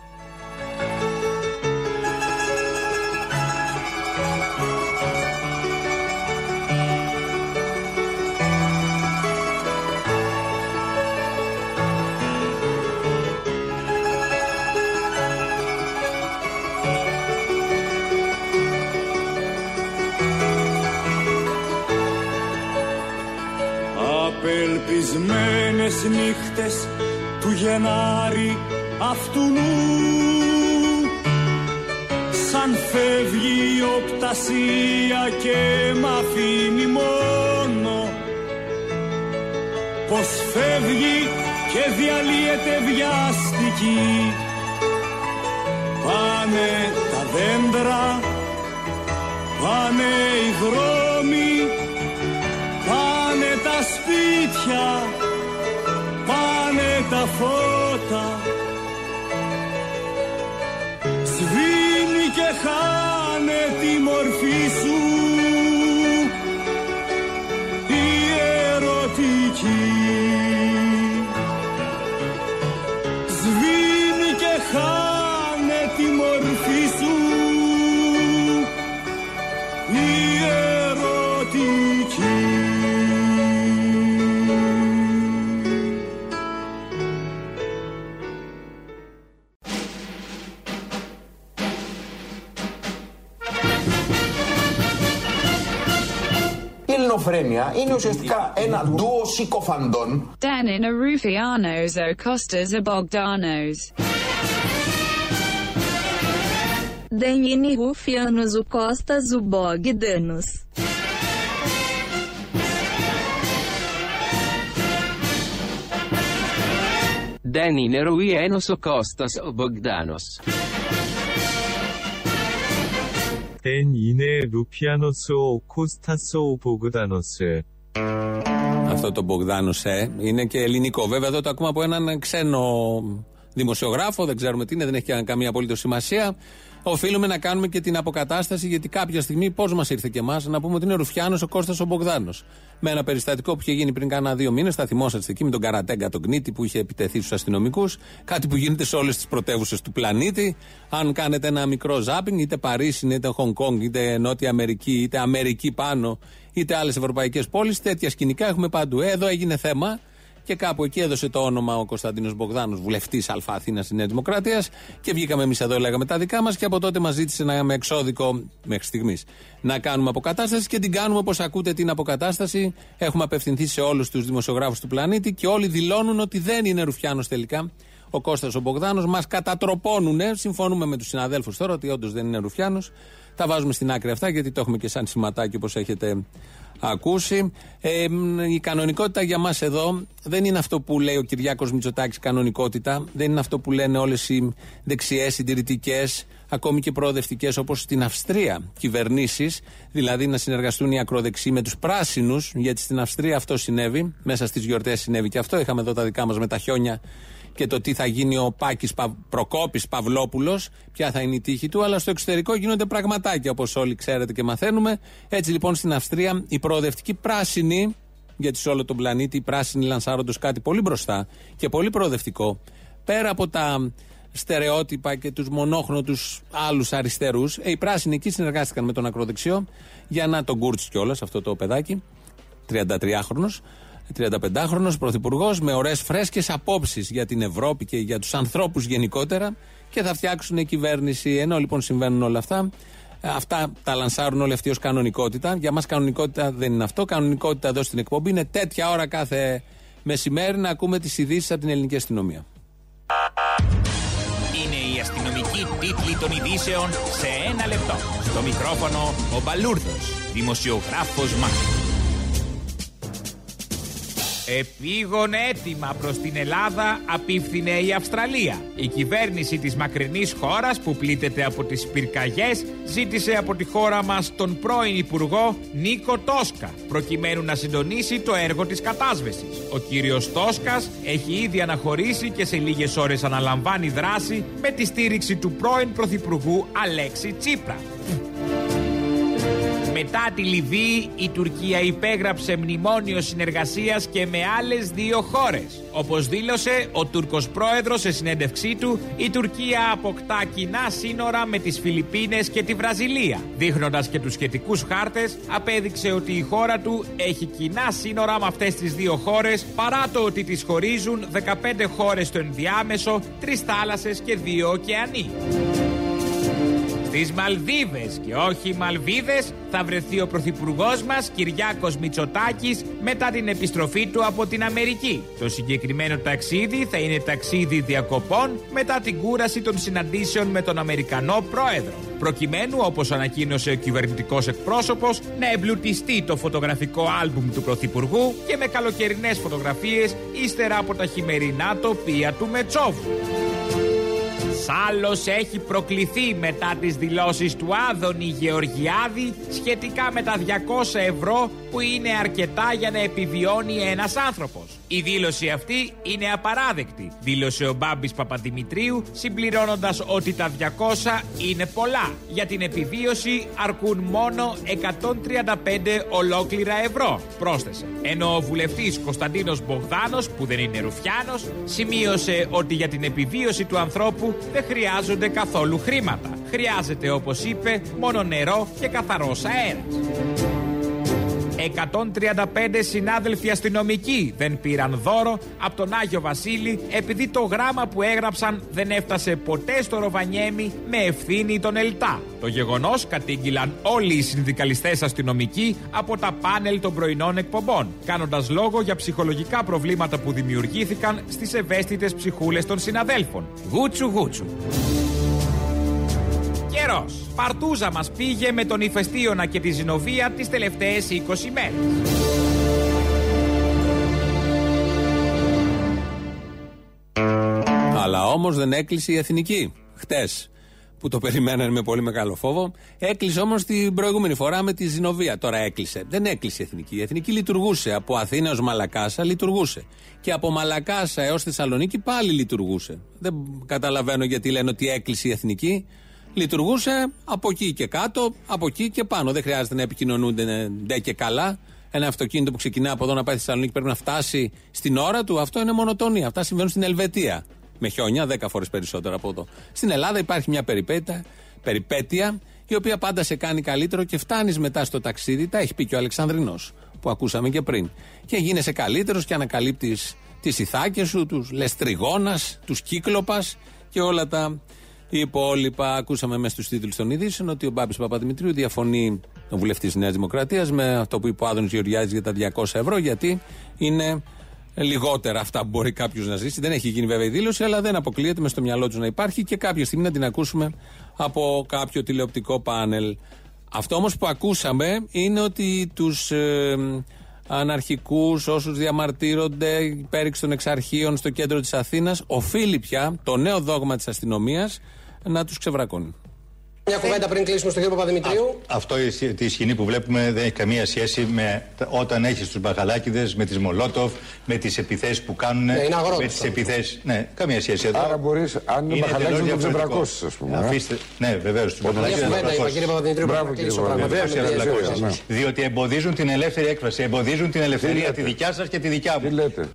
Απελπισμένες νύχτες του Γενάρη αυτού Σαν φεύγει η οπτασία και μ' αφήνει μόνο Πως φεύγει και διαλύεται βιαστική Πάνε τα δέντρα, πάνε οι δρόμοι Πάνε τα σπίτια, πάνε τα φώτα. Σβήνει και χάνε τη μορφή σου Francesca é na duo Chicofandon. Danin a Rufianos o Costas a Bogdanos. Danine Rufianos o Costas o Bogdanos. Danine Rufianos o Costas o Bogdanos. 댄 이네 루피아노스 오 Costas o Bogdanos. Αυτό το Μπογδάνο Σε είναι και ελληνικό. Βέβαια εδώ το ακούμε από έναν ξένο δημοσιογράφο, δεν ξέρουμε τι είναι, δεν έχει και καμία απολύτως σημασία. Οφείλουμε να κάνουμε και την αποκατάσταση γιατί κάποια στιγμή πώς μας ήρθε και εμάς να πούμε ότι είναι Ρουφιάνος ο Κώστας ο Μπογδάνος. Με ένα περιστατικό που είχε γίνει πριν κάνα δύο μήνες, θα θυμόσαστε εκεί με τον Καρατέγκα τον Κνίτη που είχε επιτεθεί στους αστυνομικούς. Κάτι που γίνεται σε όλες τις πρωτεύουσες του πλανήτη. Αν κάνετε ένα μικρό ζάπινγκ, είτε Παρίσι, είτε Χονγκ Κόνγκ, είτε Νότια Αμερική, είτε Αμερική πάνω, είτε άλλες ευρωπαϊκές πόλεις, τέτοια σκηνικά έχουμε παντού. Ε, Εδώ έγινε θέμα Και κάπου εκεί έδωσε το όνομα ο Κωνσταντίνος Μπογδάνος, βουλευτής Α Αθήνας στη Νέας Δημοκρατίας. Και βγήκαμε εμείς εδώ, λέγαμε τα δικά μας. Και από τότε μας ζήτησε να με εξώδικο, μέχρι στιγμής, να κάνουμε αποκατάσταση. Και την κάνουμε όπως ακούτε την αποκατάσταση. Έχουμε απευθυνθεί σε όλους τους δημοσιογράφους του πλανήτη και όλοι δηλώνουν ότι δεν είναι Ρουφιάνος τελικά. Ο Κώστας ο Μπογδάνος μας κατατροπώνουν. Συμφωνούμε με τους συναδέλφους τώρα ότι όντως δεν είναι Ρουφιάνος. Τα βάζουμε στην άκρη αυτά γιατί το έχουμε και σαν σηματάκι όπως έχετε ακούσει. Ε, η κανονικότητα για μας εδώ δεν είναι αυτό που λέει ο Κυριάκος Μητσοτάκης κανονικότητα. Δεν είναι αυτό που λένε όλες οι δεξιές συντηρητικές, ακόμη και προοδευτικές όπως στην Αυστρία κυβερνήσεις, δηλαδή να συνεργαστούν οι ακροδεξιοί με τους πράσινους, γιατί στην Αυστρία αυτό συνέβη, μέσα στις γιορτές συνέβη και αυτό. Είχαμε εδώ τα δικά μας με τα χιόνια και το τι θα γίνει ο Πάκης Πα... Προκόπης Παυλόπουλος, ποια θα είναι η τύχη του, αλλά στο εξωτερικό γίνονται πραγματάκια όπως όλοι ξέρετε και μαθαίνουμε. Έτσι λοιπόν στην Αυστρία οι προοδευτικοί πράσινοι, γιατί σε όλο τον πλανήτη οι πράσινοι λανσάρονται κάτι πολύ μπροστά και πολύ προοδευτικό, πέρα από τα στερεότυπα και τους μονόχνοτου άλλους αριστερούς, ε, οι πράσινοι εκεί συνεργάστηκαν με τον ακροδεξιό για να τον Κούρτς κιόλας, αυτό το παιδάκι, 33χρονο, 35χρονο πρωθυπουργός με ωραίες φρέσκες απόψεις για την Ευρώπη και για τους ανθρώπους γενικότερα και θα φτιάξουν κυβέρνηση. Ενώ λοιπόν συμβαίνουν όλα αυτά, αυτά τα λανσάρουν όλοι αυτοί ως κανονικότητα. Για μας κανονικότητα δεν είναι αυτό. Κανονικότητα εδώ στην εκπομπή είναι τέτοια ώρα κάθε μεσημέρι να ακούμε τις ειδήσεις από την ελληνική αστυνομία. Είναι η αστυνομική τίτλη των ειδήσεων σε ένα λεπτό. Στο μικρόφωνο ο Μπαλούρδος, δημοσιογράφος Μάρκος. Επίγον έτοιμα προς την Ελλάδα απίφθινε η Αυστραλία. Η κυβέρνηση της μακρινής χώρας που πλήττεται από τις πυρκαγιές ζήτησε από τη χώρα μας τον πρώην Υπουργό Νίκο Τόσκα προκειμένου να συντονίσει το έργο της κατάσβεσης. Ο κύριος Τόσκας έχει ήδη αναχωρήσει και σε λίγες ώρες αναλαμβάνει δράση με τη στήριξη του πρώην Πρωθυπουργού Αλέξη Τσίπρα. Μετά τη Λιβύη, η Τουρκία υπέγραψε μνημόνιο συνεργασίας και με άλλες δύο χώρες. Όπως δήλωσε ο Τούρκος πρόεδρος σε συνέντευξή του, η Τουρκία αποκτά κοινά σύνορα με τις Φιλιππίνες και τη Βραζιλία. Δείχνοντας και τους σχετικούς χάρτες, απέδειξε ότι η χώρα του έχει κοινά σύνορα με αυτές τις δύο χώρες, παρά το ότι τις χωρίζουν 15 χώρες στο ενδιάμεσο, τρεις θάλασσες και δύο ωκεανοί. Στις Μαλδίβες και όχι Μαλβίδες θα βρεθεί ο Πρωθυπουργός μας Κυριάκος Μητσοτάκης μετά την επιστροφή του από την Αμερική. Το συγκεκριμένο ταξίδι θα είναι ταξίδι διακοπών μετά την κούραση των συναντήσεων με τον Αμερικανό Πρόεδρο. Προκειμένου, όπως ανακοίνωσε ο κυβερνητικός εκπρόσωπος, να εμπλουτιστεί το φωτογραφικό άλμπουμ του Πρωθυπουργού και με καλοκαιρινές φωτογραφίες ύστερα από τα χειμερινά τοπία του Μετσόβου. Άλλος έχει προκληθεί μετά τις δηλώσεις του Άδωνη Γεωργιάδη σχετικά με τα 200 ευρώ που είναι αρκετά για να επιβιώνει ένας άνθρωπος. Η δήλωση αυτή είναι απαράδεκτη, δήλωσε ο Μπάμπης Παπαδημητρίου συμπληρώνοντας ότι τα 200 είναι πολλά. Για την επιβίωση αρκούν μόνο 135 ολόκληρα ευρώ, πρόσθεσε. Ενώ ο βουλευτής Κωνσταντίνος Μπογδάνος, που δεν είναι ρουφιάνος, σημείωσε ότι για την επιβίωση του ανθρώπου δεν χρειάζονται καθόλου χρήματα. Χρειάζεται, όπως είπε, μόνο νερό και καθαρός αέρας. 135 συνάδελφοι αστυνομικοί δεν πήραν δώρο από τον Άγιο Βασίλη επειδή το γράμμα που έγραψαν δεν έφτασε ποτέ στο Ροβανιέμι με ευθύνη τον Ελτά. Το γεγονός κατήγγυλαν όλοι οι συνδικαλιστές αστυνομικοί από τα πάνελ των πρωινών εκπομπών, κάνοντας λόγο για ψυχολογικά προβλήματα που δημιουργήθηκαν στις ευαίσθητες ψυχούλες των συναδέλφων. Γούτσου γούτσου. Καιρός. Παρτούζα μας πήγε με τον ηφαιστίωνα και τη ζηνοβία τις τελευταίες 20 μέρες. Αλλά όμως δεν έκλεισε η εθνική. Χτες που το περιμένανε με πολύ μεγάλο φόβο. Έκλεισε όμως την προηγούμενη φορά με τη Ζηνοβία. Τώρα έκλεισε. Δεν έκλεισε η εθνική. Η εθνική λειτουργούσε. Από Αθήνας έω Μαλακάσα λειτουργούσε. Και από Μαλακάσα έως Θεσσαλονίκη πάλι λειτουργούσε. Δεν καταλαβαίνω γιατί λένε ότι έκλεισε η εθνική. Λειτουργούσε από εκεί και κάτω, από εκεί και πάνω. Δεν χρειάζεται να επικοινωνούνται ντε και καλά. Ένα αυτοκίνητο που ξεκινά από εδώ να πάει στη Θεσσαλονίκη πρέπει να φτάσει στην ώρα του. Αυτό είναι μονοτονία. Αυτά συμβαίνουν στην Ελβετία. Με χιόνια, δέκα φορές περισσότερο από εδώ. Στην Ελλάδα υπάρχει μια περιπέτεια, περιπέτεια η οποία πάντα σε κάνει καλύτερο και φτάνεις μετά στο ταξίδι. Τα έχει πει και ο Αλεξανδρινός που ακούσαμε και πριν. Και γίνεσαι καλύτερος και ανακαλύπτεις τις Ιθάκε σου, τους Λεστριγόνας, τους Κύκλοπας και όλα τα υπόλοιπα. Ακούσαμε μέσα στου τίτλους των ειδήσεων ότι ο Μπάμπης Παπαδημητρίου διαφωνεί, ο βουλευτής της Νέας Δημοκρατίας, με αυτό που είπε ο Άδωνης Γεωργιάδης για τα 200 ευρώ, γιατί είναι λιγότερα αυτά που μπορεί κάποιος να ζήσει. Δεν έχει γίνει βέβαια η δήλωση, αλλά δεν αποκλείεται μες στο μυαλό τους να υπάρχει και κάποια στιγμή να την ακούσουμε από κάποιο τηλεοπτικό πάνελ. Αυτό όμως που ακούσαμε είναι ότι τους ε, αναρχικούς, όσους διαμαρτύρονται πέριξ των εξαρχείων στο κέντρο της Αθήνας, οφείλει πια το νέο δόγμα της αστυνομίας να τους ξεβρακώνει. Μια κουβέντα πριν κλείσουμε στον κύριο Παπαδημητρίου. Αυτό η- τη σκηνή που βλέπουμε δεν έχει καμία σχέση με τα- όταν έχεις τους μπακαλάκιδε, με τις Μολότοφ, με τις επιθέσεις που κάνουν. Ναι, είναι αγρότες με αυτό. τι επιθέσεις. Ναι, καμία σχέση εδώ. Άρα μπορείς, αν είναι μπαχαλάκιδες, εντελώς να τον διαφορετικό. ξεμπρακώσεις, ας πούμε, ε. Αφήστε, ναι, βεβαίως. Τους Μια κουβέντα είπα, κύριε Παπαδημητρίου, πρέπει να κλείσω πραγματικά. Βεβαίω με και να πιέζει ο μπλακώσεις. χρόνος. Διότι εμποδίζουν την ελεύθερη έκφραση. Εμποδίζουν την ελευθερία τη δικιά σας και τη δικιά μου. Τι λέτε;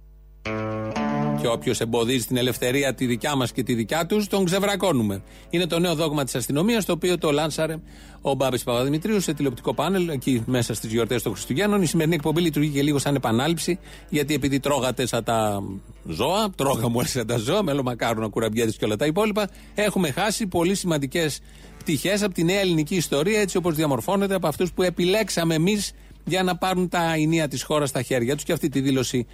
Και όποιος εμποδίζει την ελευθερία τη δικιά μας και τη δικιά τους, τον ξεβρακώνουμε. Είναι το νέο δόγμα της αστυνομίας, το οποίο το λάνσαρε ο Μπάμπης Παπαδημητρίους σε τηλεοπτικό πάνελ, εκεί μέσα στις γιορτές των Χριστουγέννων. Η σημερινή εκπομπή λειτουργεί και λίγο σαν επανάληψη, γιατί επειδή τρώγατε σαν τα ζώα, τρώγαμε όλοι σαν τα ζώα, μελομακάρονα, κουραμπιέδε και όλα τα υπόλοιπα, έχουμε χάσει πολύ σημαντικές πτυχές από τη νέα ελληνική ιστορία, έτσι όπως διαμορφώνεται από αυτούς που επιλέξαμε εμείς για να πάρουν τα ενία της χώρας στα χέρια τους. Και αυτή τη δήλωση,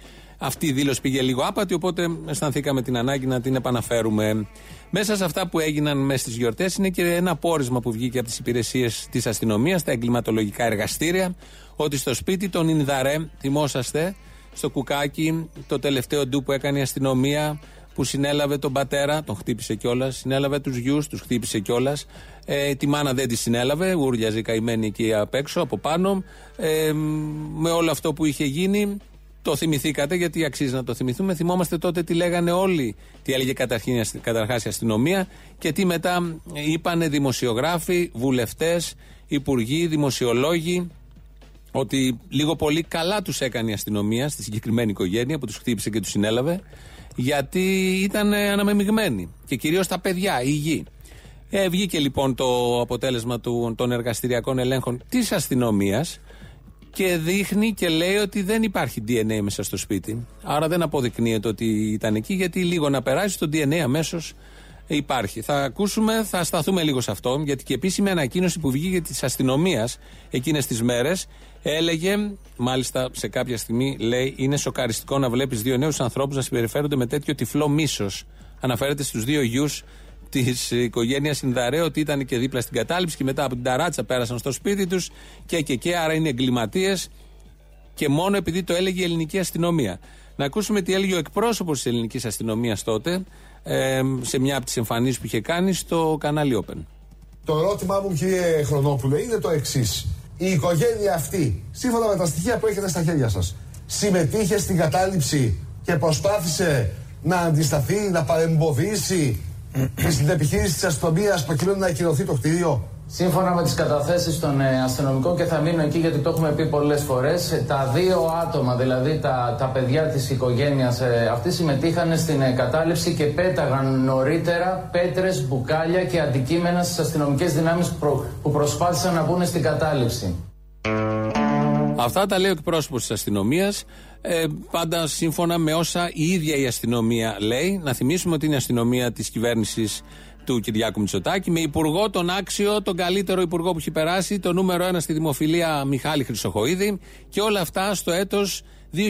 αυτή η δήλωση πήγε λίγο άπατη, οπότε αισθανθήκαμε την ανάγκη να την επαναφέρουμε. Μέσα σε αυτά που έγιναν μέσα στις γιορτές είναι και ένα πόρισμα που βγήκε από τις υπηρεσίες της αστυνομίας, τα εγκληματολογικά εργαστήρια, ότι στο σπίτι των Ινδαρέ, θυμόσαστε, στο κουκάκι, το τελευταίο ντου που έκανε η αστυνομία, που συνέλαβε τον πατέρα, τον χτύπησε κιόλας, συνέλαβε τους γιους, τους χτύπησε κιόλας. Ε, τη μάνα δεν τη συνέλαβε, ούρλιαζε καημένη εκεί απ' έξω, από πάνω. Ε, με όλο αυτό που είχε γίνει, το θυμηθήκατε γιατί αξίζει να το θυμηθούμε. Θυμόμαστε τότε τι λέγανε όλοι, τι έλεγε καταρχάς η αστυνομία και τι μετά είπανε δημοσιογράφοι, βουλευτές, υπουργοί, δημοσιολόγοι. Ότι λίγο πολύ καλά τους έκανε η αστυνομία στη συγκεκριμένη οικογένεια που τους χτύπησε και τους συνέλαβε, γιατί ήταν αναμεμειγμένοι. Και κυρίως τα παιδιά, η γη. Ε, βγήκε λοιπόν το αποτέλεσμα του, των εργαστηριακών ελέγχων της αστυνομίας και δείχνει και λέει ότι δεν υπάρχει DNA μέσα στο σπίτι. Άρα δεν αποδεικνύεται ότι ήταν εκεί, γιατί λίγο να περάσει το DNA αμέσως υπάρχει. Θα ακούσουμε, θα σταθούμε λίγο σε αυτό, γιατί και επίσημη ανακοίνωση που βγήκε της αστυνομίας εκείνες τις μέρες έλεγε, μάλιστα σε κάποια στιγμή λέει, είναι σοκαριστικό να βλέπεις δύο νέους ανθρώπους να συμπεριφέρονται με τέτοιο τυφλό μίσος. Αναφέρεται στους δύο γιους της οικογένειας Ινδαρέ ότι ήταν και δίπλα στην κατάληψη και μετά από την ταράτσα πέρασαν στο σπίτι τους και και και, άρα είναι εγκληματίες και μόνο επειδή το έλεγε η ελληνική αστυνομία. Να ακούσουμε τι έλεγε ο εκπρόσωπος της ελληνικής αστυνομίας τότε ε, σε μια από τις εμφανίσεις που είχε κάνει στο κανάλι Open. Το ερώτημά μου, κύριε Χρονόπουλε, είναι το εξής. Η οικογένεια αυτή, σύμφωνα με τα στοιχεία που έχετε στα χέρια σας, συμμετείχε στην κατάληψη και προσπάθησε να αντισταθεί, να παρεμποδίσει στην επιχείρηση της αστυνομίας προκειμένου να ακυρωθεί το κτίριο. Σύμφωνα με τις καταθέσεις των ε, αστυνομικών και θα μείνω εκεί γιατί το έχουμε πει πολλές φορές ε, τα δύο άτομα, δηλαδή τα, τα παιδιά της οικογένειας ε, αυτοί συμμετείχαν στην ε, κατάληψη και πέταγαν νωρίτερα πέτρες, μπουκάλια και αντικείμενα στις αστυνομικές δυνάμεις προ- που προσπάθησαν να μπουν στην κατάληψη. Αυτά τα λέει ο εκπρόσωπος της αστυνομίας. Ε, πάντα σύμφωνα με όσα η ίδια η αστυνομία λέει. Να θυμίσουμε ότι είναι η αστυνομία της κυβέρνησης του Κυριάκου Μητσοτάκη με υπουργό τον άξιο, τον καλύτερο υπουργό που έχει περάσει, το νούμερο ένα στη δημοφιλία Μιχάλη Χρυσοχοίδη και όλα αυτά στο έτος 2019-2020.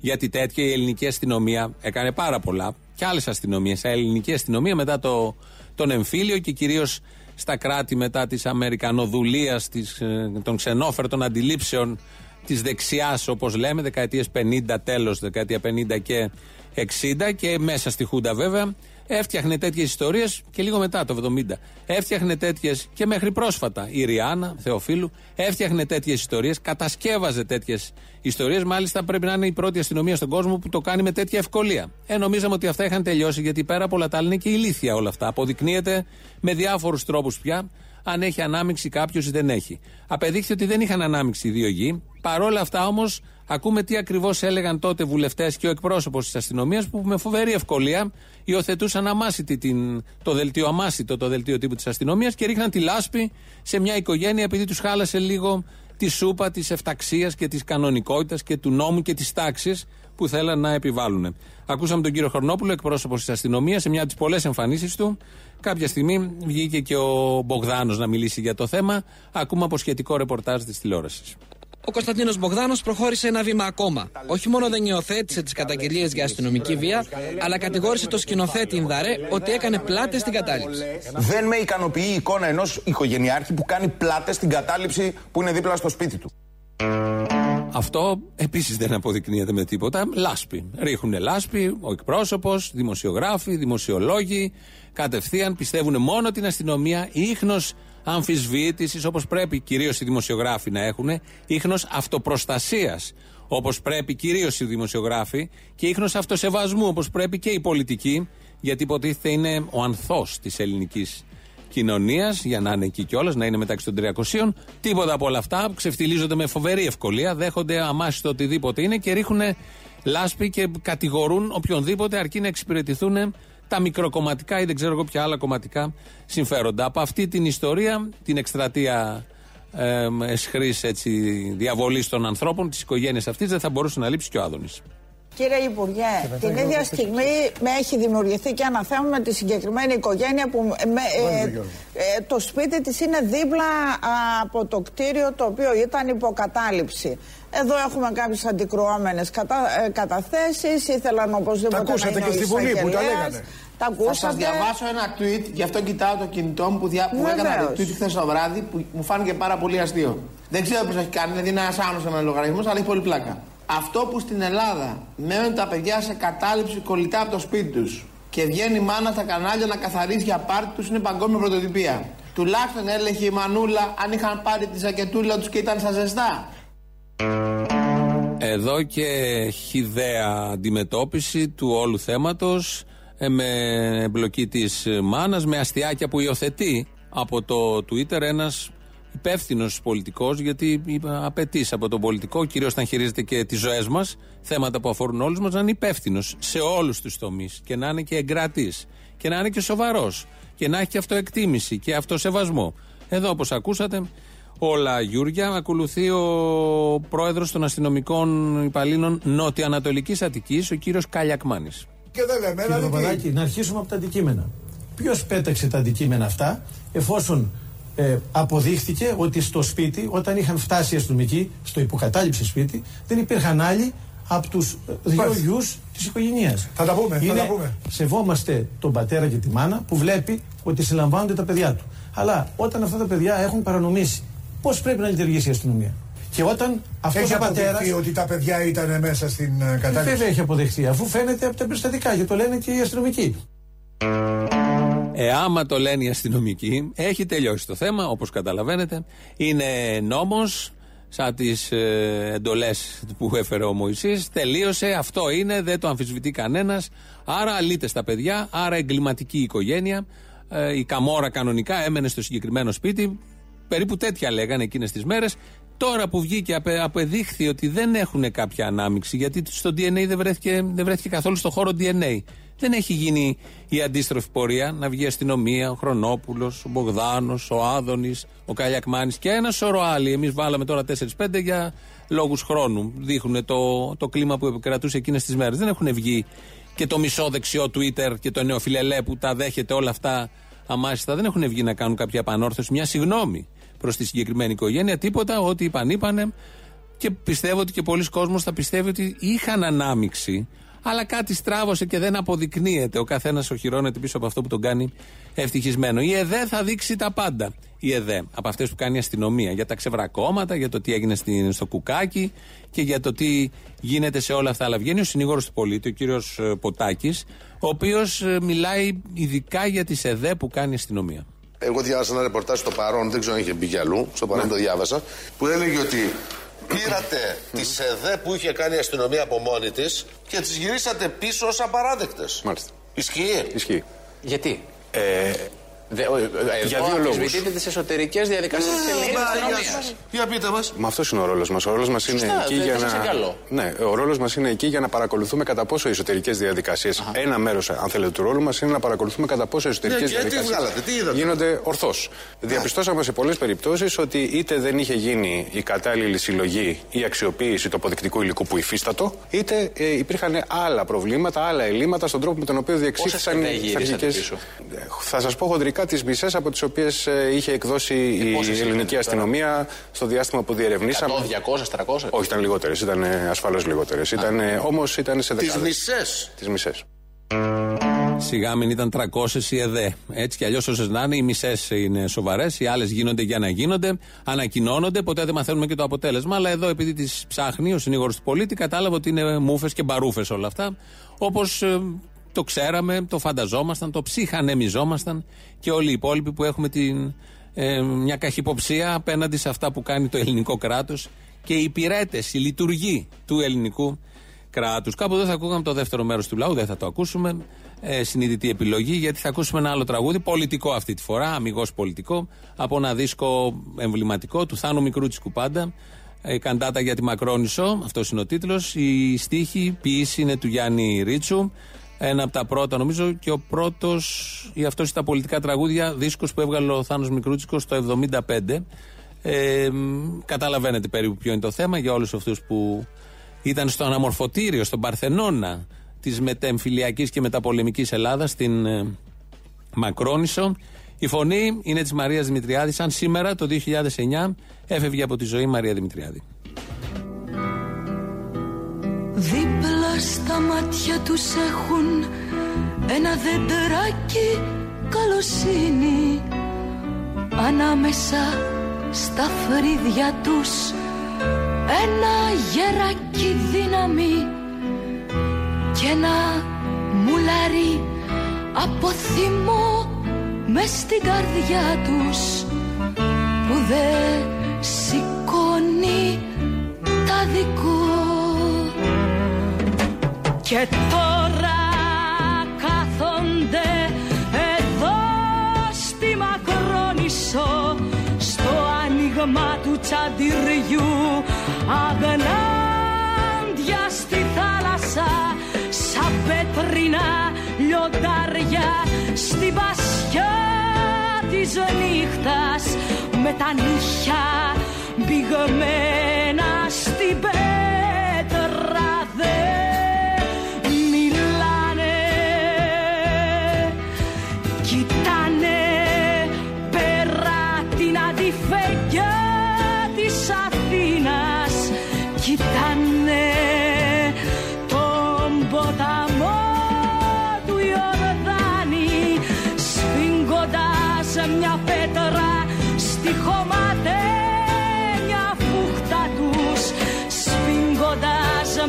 Γιατί τέτοια η ελληνική αστυνομία έκανε πάρα πολλά και άλλες αστυνομίες. Η ελληνική αστυνομία μετά το, τον εμφύλιο και κυρίως στα κράτη μετά της Αμερικανοδουλία, της, ε, των ξενόφερτων αντιλήψεων της δεξιάς, όπως λέμε, δεκαετίες 50, τέλος δεκαετία 50 και 60 και μέσα στη Χούντα βέβαια, έφτιαχνε τέτοιες ιστορίες και λίγο μετά το 70. Έφτιαχνε τέτοιες και μέχρι πρόσφατα η Ριάννα Θεοφίλου έφτιαχνε τέτοιες ιστορίες, κατασκεύαζε τέτοιες ιστορίες. Μάλιστα πρέπει να είναι η πρώτη αστυνομία στον κόσμο που το κάνει με τέτοια ευκολία. Ε, νομίζαμε ότι αυτά είχαν τελειώσει γιατί πέρα από όλα τα άλλα είναι και ηλίθια όλα αυτά. Αποδεικνύεται με διάφορους τρόπους πια αν έχει ανάμειξη κάποιος ή δεν έχει. Απεδείχθη ότι δεν είχαν ανάμειξη οι δύο γη. Παρόλα αυτά όμως, ακούμε τι ακριβώς έλεγαν τότε βουλευτές και ο εκπρόσωπος της αστυνομίας που με φοβερή ευκολία υιοθετούσαν αμάσιτη την, το δελτίο αμάσιτο, το δελτίο τύπου της αστυνομίας και ρίχναν τη λάσπη σε μια οικογένεια επειδή τους χάλασε λίγο τη σούπα της εφταξίας και της κανονικότητας και του νόμου και της τάξης που θέλαν να επιβάλλουν. Ακούσαμε τον κύριο Χρονόπουλο, εκπρόσωπος της αστυνομίας, σε μια από τις πολλές εμφανίσεις του. Κάποια στιγμή βγήκε και ο Μπογδάνος να μιλήσει για το θέμα. Ακούμε από σχετικό ρεπορτάζ της τηλεόρασης. Ο Κωνσταντίνος Μπογδάνος προχώρησε ένα βήμα ακόμα. Όχι μόνο δεν υιοθέτησε τις καταγγελίες για αστυνομική βία, αλλά κατηγόρησε το σκηνοθέτη Ινδαρέ ότι έκανε πλάτες στην κατάληψη. Δεν με ικανοποιεί η εικόνα ενός οικογενειάρχη που κάνει πλάτες στην κατάληψη που είναι δίπλα στο σπίτι του. Αυτό επίσης δεν αποδεικνύεται με τίποτα. Λάσπη. Ρίχνουν λάσπη, ο εκπρόσωπος, δημοσιογράφοι, δημοσιολόγοι. Κατευθείαν πιστεύουν μόνο την αστυνομία. Ίχνος αμφισβήτησης όπως πρέπει κυρίως οι δημοσιογράφοι να έχουν. Ίχνος αυτοπροστασίας όπως πρέπει κυρίως οι δημοσιογράφοι. Και ίχνος αυτοσεβασμού όπως πρέπει και οι πολιτικοί. Γιατί υποτίθεται είναι ο ανθός της ελληνικής κοινωνίας, για να είναι εκεί κιόλας, να είναι μεταξύ των 300. Τίποτα από όλα αυτά. Ξεφτιλίζονται με φοβερή ευκολία, δέχονται αμάσει το οτιδήποτε είναι και ρίχνουν λάσπη και κατηγορούν οποιονδήποτε αρκεί να εξυπηρετηθούν τα μικροκομματικά ή δεν ξέρω εγώ ποια άλλα κομματικά συμφέροντα. Από αυτή την ιστορία, την εκστρατεία ε, εσχρής διαβολής των ανθρώπων, της οικογένειας αυτής, δεν θα μπορούσε να λείψει και ο Άδωνης. Κύριε Υπουργέ, την ίδια στιγμή με έχει δημιουργηθεί και ένα θέμα με τη συγκεκριμένη οικογένεια που με, ε, ε, το σπίτι της είναι δίπλα από το κτίριο το οποίο ήταν υποκατάληψη. Εδώ έχουμε κάποιες αντικρουόμενες κατα, ε, καταθέσεις, ήθελαν οπωσδήποτε τα ακούσατε να είναι και στη Βουλή που τα λέγανε. Τα ακούσατε. Θα σας διαβάσω ένα tweet, γι' αυτό κοιτάω το κινητό μου που, δια... που έκανα tweet χθες το βράδυ που μου φάνηκε πάρα πολύ αστείο. Δεν ξέρω ποιος έχει κάνει, δηλαδή είναι ένας άλλο με λογαριασμός, αλλά έχει πολύ πλάκα. Αυτό που στην Ελλάδα μένουν τα παιδιά σε κατάληψη κολλητά από το σπίτι τους και βγαίνει η μάνα στα κανάλια να καθαρίσει για πάρτι τους είναι παγκόσμια πρωτοτυπία. Τουλάχιστον έλεγε η Μανούλα αν είχαν πάρει τη ζακετούλα τους και ήταν στα ζεστά. Εδώ και χιδαία αντιμετώπιση του όλου θέματος ε, με εμπλοκή της μάνας, με αστιάκια που υιοθετεί από το Twitter ένας υπεύθυνος πολιτικός, γιατί απαιτείς από τον πολιτικό, κυρίως όταν χειρίζεται και τις ζωές μας, θέματα που αφορούν όλους μας, να είναι υπεύθυνος σε όλους τους τομείς και να είναι και εγκρατής και να είναι και σοβαρός και να έχει και αυτοεκτίμηση και αυτοσεβασμό. Εδώ, όπως ακούσατε, όλα Γιούρια. Ακολουθεί ο πρόεδρος των αστυνομικών υπαλλήλων Νότια-Ανατολική Αττικής, ο κύριος Καλιακμάνης. Και δεν λέμε, Κύριε Παπαδάκη, να αρχίσουμε από τα αντικείμενα. Ποιος πέταξε τα αντικείμενα αυτά, εφόσον ε, αποδείχθηκε ότι στο σπίτι, όταν είχαν φτάσει οι αστυνομικοί, στο υποκατάληψη σπίτι, δεν υπήρχαν άλλοι από τους δύο γιους της οικογένειας. Θα τα πούμε, θα τα πούμε. Σεβόμαστε τον πατέρα και τη μάνα που βλέπει ότι συλλαμβάνονται τα παιδιά του. Αλλά όταν αυτά τα παιδιά έχουν παρανομήσει, πώς πρέπει να λειτουργήσει η αστυνομία; Και όταν αυτός έχει ο πατέρα. αποδειχθεί ότι τα παιδιά ήταν μέσα στην ε, κατάληψη. Βέβαια έχει αποδειχθεί, αφού φαίνεται από τα περιστατικά και το λένε και οι αστυνομικοί. Ε, άμα το λένε οι αστυνομικοί, έχει τελειώσει το θέμα, όπως καταλαβαίνετε. Είναι νόμος, σαν τις ε, εντολές που έφερε ο Μωυσής. Τελείωσε, αυτό είναι, δεν το αμφισβητεί κανένας. Άρα αλείται στα παιδιά, άρα εγκληματική οικογένεια. Ε, η Καμόρα κανονικά έμενε στο συγκεκριμένο σπίτι. Περίπου τέτοια λέγανε εκείνες τις μέρες. Τώρα που βγήκε, απε, απεδείχθη ότι δεν έχουν κάποια ανάμειξη, γιατί στο DNA δεν βρέθηκε, δεν βρέθηκε καθόλου στο χώρο DNA. Δεν έχει γίνει η αντίστροφη πορεία να βγει η αστυνομία, ο Χρονόπουλος, ο Μπογδάνος, ο Άδωνης, ο Καλιακμάνης και ένα σωρό άλλοι. Εμείς βάλαμε τώρα 4-5 για λόγους χρόνου. Δείχνουν το, το κλίμα που επικρατούσε εκείνες τις μέρες. Δεν έχουν βγει και το μισό δεξιό Twitter και το νεοφιλελέ που τα δέχεται όλα αυτά αμάσιστα. Δεν έχουν βγει να κάνουν κάποια επανόρθωση, μια συγνώμη προς τη συγκεκριμένη οικογένεια. Τίποτα, ό,τι είπαν, είπανε. Και πιστεύω ότι και πολλοί κόσμος θα πιστεύει ότι είχαν ανάμειξη αλλά κάτι στράβωσε και δεν αποδεικνύεται. Ο καθένας οχυρώνεται πίσω από αυτό που τον κάνει ευτυχισμένο. Η ΕΔΕ θα δείξει τα πάντα. Η ΕΔΕ, από αυτές που κάνει η αστυνομία, για τα ξεβρακώματα, για το τι έγινε στο κουκάκι και για το τι γίνεται σε όλα αυτά. Αλλά βγαίνει ο συνήγορος του πολίτη, ο κύριος Ποτάκης, ο οποίος μιλάει ειδικά για τις ΕΔΕ που κάνει η αστυνομία. Εγώ διάβασα ένα ρεπορτάζ στο παρόν, δεν ξέρω αν είχε μπει κι αλλού, στο παρόν το διάβασα, που έλεγε ότι πήρατε τις ΕΔΕ που είχε κάνει η αστυνομία από μόνη της και τις γυρίσατε πίσω ως απαράδεκτες. Μάλιστα. Ισχύει. Ισχύει. Γιατί; Ε, Δε, ο- ε, Για εδώ δύο λόγους. αμφισβητείτε τις εσωτερικές διαδικασίες της ελληνικής αστυνομία. Για πείτε μας. Μα αυτός είναι ο ρόλος μας. Ο ρόλος μας είναι Σωστά, εκεί δεν- για δεν σας να. εγκαλώ. Ναι, ο ρόλος μας είναι εκεί για να παρακολουθούμε κατά πόσο οι εσωτερικές διαδικασίε. Ένα μέρος, αν θέλετε, του ρόλου μας είναι να παρακολουθούμε κατά πόσο οι εσωτερικές Ναι, και τι διαδικασίες βγάλατε, τι είδατε; γίνονται ορθώς. Διαπιστώσαμε σε πολλές περιπτώσεις ότι είτε δεν είχε γίνει η κατάλληλη συλλογή ή αξιοποίηση του αποδεικτικού υλικού που υφίστατο, είτε ε, υπήρχαν άλλα προβλήματα, άλλα ελλείμματα στον τρόπο με τον οποίο διεξήχθησαν sedai οι γυρίσατε αρχικές- πίσω; Θα σας πω χοντρικά τις μισές από τις οποίες είχε εκδώσει η πόσες ελληνική ήταν τώρα; αστυνομία στο διάστημα που διερευνήσαμε. 100, 200, 300. Όχι, ήταν λιγότερες. Ήταν ασφαλώς λιγότερες. Όμως ήταν σε Τις δεκάδες. μισές. Τις μισές. Σιγά μην ήταν 300 η ΕΔΕ. Έτσι κι αλλιώς όσες να είναι, οι μισές είναι σοβαρές, οι άλλες γίνονται για να γίνονται, ανακοινώνονται, ποτέ δεν μαθαίνουμε και το αποτέλεσμα. Αλλά εδώ, επειδή τις ψάχνει ο συνήγορος του πολίτη, κατάλαβε ότι είναι μούφε και μπαρούφες όλα αυτά. Όπως το ξέραμε, το φανταζόμασταν, το ψυχανεμιζόμασταν και όλοι οι υπόλοιποι που έχουμε την, ε, μια καχυποψία απέναντι σε αυτά που κάνει το ελληνικό κράτος και οι υπηρέτες, οι λειτουργοί του ελληνικού κράτους. Κάπου εδώ θα ακούγαμε το δεύτερο μέρος του λαού, δεν θα το ακούσουμε. Ε, συνειδητή επιλογή, γιατί θα ακούσουμε ένα άλλο τραγούδι, πολιτικό αυτή τη φορά, αμυγός πολιτικό, από ένα δίσκο εμβληματικό του Θάνου Μικρούτσικου πάντα. Ε, καντάτα για τη Μακρόνισο, αυτός είναι ο τίτλος. Η στίχη, η ποιήση είναι του Γιάννη Ρίτσου. Ένα από τα πρώτα, νομίζω, και ο πρώτος, ή αυτός στα πολιτικά τραγούδια, δίσκος που έβγαλε ο Θάνος Μικρούτσικος το 1975. Ε, μ, καταλαβαίνετε περίπου ποιο είναι το θέμα για όλους αυτούς που ήταν στο αναμορφωτήριο, στον Παρθενώνα της μετεμφυλιακής και μεταπολεμικής Ελλάδας, στην ε, Μακρόνισο. Η φωνή είναι της Μαρίας Δημητριάδης, σαν σήμερα το 2009 έφευγε από τη ζωή η Μαρία Δημητριάδη. Δίπλα στα μάτια τους έχουν ένα δεντράκι καλοσύνη. Ανάμεσα στα φρύδια τους ένα γεράκι δύναμη και ένα μουλάρι από θυμό μες στην καρδιά τους που δεν σηκώνει τα δικό και τώρα κάθονται εδώ στη Μακρόνισο στο άνοιγμα του τσαντιριού αγνάντια στη θάλασσα σαν πέτρινα λιοντάρια στην πασιά της νύχτας με τα νύχια μπηγμένα στην πέτρα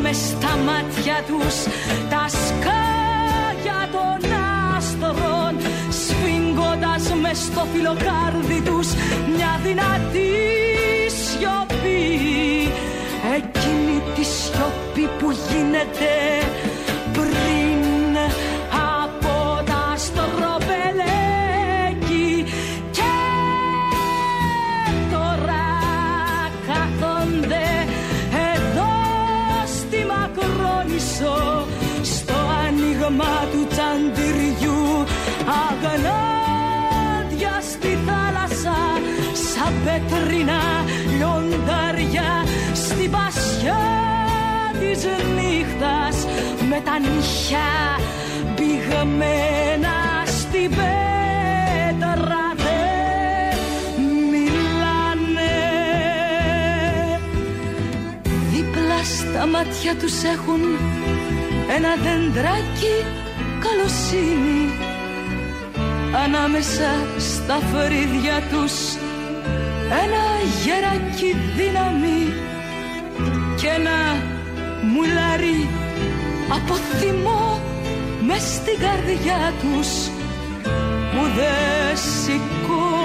με στα μάτια τους τα σκάγια των άστρων σφίγγοντας με στο φιλοκάρδι τους μια δυνατή σιωπή. Εκείνη τη σιωπή που γίνεται πέτρινα λιοντάρια στην πασιά της νύχτας. Με τα νύχια πηγμένα στην πέτρα δεν μιλάνε. Δίπλα στα μάτια τους έχουν ένα δεντράκι καλοσύνη. Ανάμεσα στα φρύδια τους ένα γεράκι δύναμη και ένα μουλάρι από θυμό μες στην καρδιά τους που δεν σηκώνει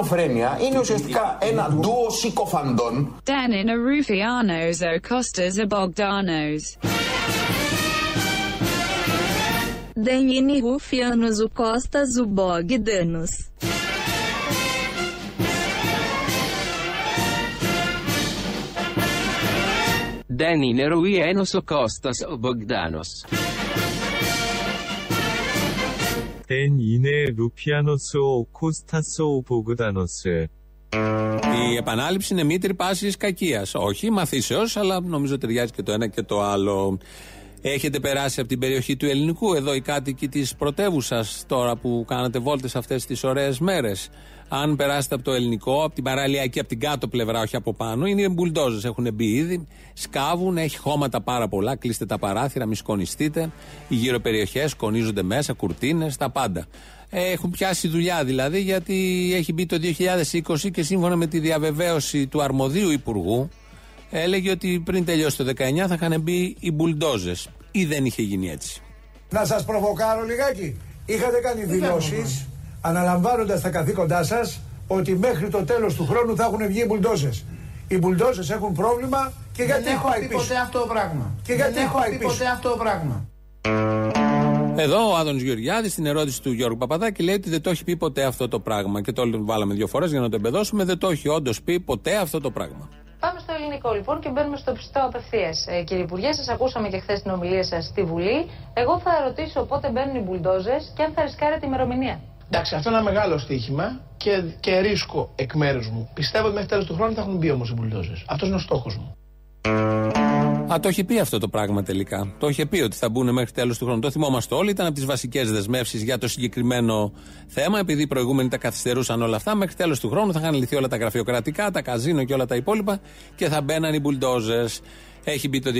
ελληνοφρένεια είναι ουσιαστικά ένα ντουο συκοφαντών. Danin Arufianos o Costas o Bogdanos. Denini Rufianos o Costas o Bogdanos. Danny Nerui Enos o Kostas o Bogdanos. 댄 이네 루피아노스 오 코스타스 오 보그다노스. Η επανάληψη είναι μήτρη πάση κακία. Όχι μαθήσεω, αλλά νομίζω ταιριάζει και το ένα και το άλλο. Έχετε περάσει από την περιοχή του ελληνικού, εδώ οι κάτοικοι τη πρωτεύουσα, τώρα που κάνατε βόλτε αυτέ τι ωραίε μέρε. Αν περάσετε από το ελληνικό, από την παραλιακή, από την κάτω πλευρά, όχι από πάνω, είναι οι μπουλντόζες. Έχουν μπει ήδη, σκάβουν, έχει χώματα πάρα πολλά. Κλείστε τα παράθυρα, μη σκονιστείτε. Οι γύρω περιοχέ σκονίζονται μέσα, κουρτίνες, τα πάντα. Έχουν πιάσει δουλειά δηλαδή, γιατί έχει μπει το 2020 και σύμφωνα με τη διαβεβαίωση του αρμοδίου υπουργού, έλεγε ότι πριν τελειώσει το 19 θα είχαν μπει οι μπουλντόζες. Ή δεν είχε γίνει έτσι. Να σας προβοκάρω λιγάκι. Είχατε κάνει δηλώσεις αναλαμβάνοντας τα καθήκοντά σας ότι μέχρι το τέλος του χρόνου θα έχουν βγει οι μπουλντόζες. Οι μπουλντόζες έχουν πρόβλημα και γιατί Δεν έχω πάει πει πίσω. ποτέ αυτό το πράγμα. Και γιατί Δεν έχω πάει πει πίσω. ποτέ αυτό το πράγμα. Εδώ ο Άδωνης Γεωργιάδης στην ερώτηση του Γιώργου Παπαδάκη λέει ότι δεν το έχει πει ποτέ αυτό το πράγμα. Και το βάλαμε δύο φορές για να το εμπεδώσουμε. Δεν το έχει όντως πει ποτέ αυτό το πράγμα. Πάμε στο ελληνικό λοιπόν και μπαίνουμε στο πιστό απευθείας. Ε, κύριε Υπουργέ, σας ακούσαμε και χθες την ομιλία σας στη Βουλή. Εγώ θα ρωτήσω πότε μπαίνουν οι μπουλντόζες και αν θα ρισκάρετε ημερομηνία. Εντάξει, αυτό είναι ένα μεγάλο στοίχημα και, και ρίσκο εκ μέρους μου. Πιστεύω ότι μέχρι τέλος του χρόνου θα έχουν μπει όμως οι μπουλντόζες. Αυτός είναι ο στόχος μου. Α, το είχε πει αυτό το πράγμα τελικά. Το είχε πει ότι θα μπουν μέχρι τέλος του χρόνου. Το θυμόμαστε όλοι. Ήταν από τις βασικές δεσμεύσεις για το συγκεκριμένο θέμα. Επειδή οι προηγούμενοι τα καθυστερούσαν όλα αυτά, μέχρι τέλος του χρόνου θα είχαν λυθεί όλα τα γραφειοκρατικά, τα καζίνο και όλα τα υπόλοιπα και θα μπαίναν οι μπουλντόζες. Έχει μπει το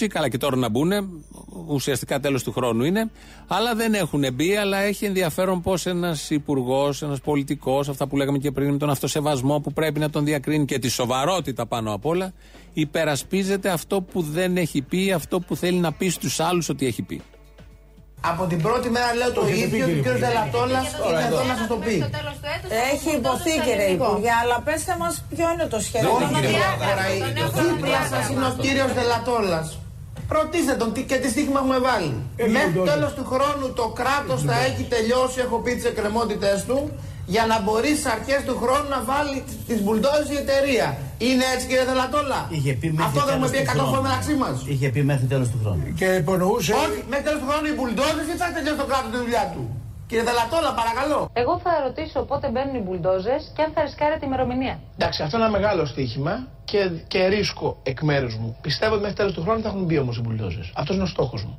2020, καλά και τώρα να μπουν. Ουσιαστικά τέλος του χρόνου είναι. Αλλά δεν έχουν μπει, αλλά έχει ενδιαφέρον πώς ένας υπουργός, ένας πολιτικός, αυτά που λέγαμε και πριν με τον αυτοσεβασμό που πρέπει να τον διακρίνει και τη σοβαρότητα πάνω απ' όλα, υπερασπίζεται αυτό που δεν έχει πει, αυτό που θέλει να πει στους άλλους ότι έχει πει. Από την πρώτη μέρα λέω το, Το έχετε πει, ίδιο και ο κύριε κ. Δελατόλα είναι εδώ να σας το πει. Έχει υποθεί κύριε Υπουργέ, αλλά πέστε μας ποιο είναι το σχέδιο. Όχι, κύριε Παπαδάκη, Δίπλα σας είναι ο κύριος Δελατόλα. Ρωτήστε τον τι και τι στίχημα έχουμε βάλει. Μέχρι μπουλντόζερ. τέλος του χρόνου το κράτος θα έχει τελειώσει, έχω πει τις εκκρεμότητές του, για να μπορείς στι αρχές του χρόνου να βάλει τις μπουλντόζες η εταιρεία. Είναι έτσι κύριε Δελατόλα; Είχε πει μέχρι Αυτό δεν έχουμε τέλος πει του 100 χρόνου. φορέ μεταξύ μας. Είχε πει μέχρι τέλος του χρόνου. Και υπονοούσε. Όχι, μέχρι τέλος του χρόνου οι μπουλντόζες ή θα τελειώσει το κράτος τη δουλειά του. Κύριε Δελατόλα, παρακαλώ. Εγώ θα ρωτήσω πότε μπαίνουν οι μπουλντόζες και αν θα ρισκάρετε ημερομηνία. Εντάξει, αυτό είναι ένα μεγάλο στοίχημα και, και ρίσκο εκ μέρους μου. Πιστεύω ότι μέχρι τέλος του χρόνου θα έχουν μπει όμως οι μπουλντόζες. Αυτός είναι ο στόχος μου.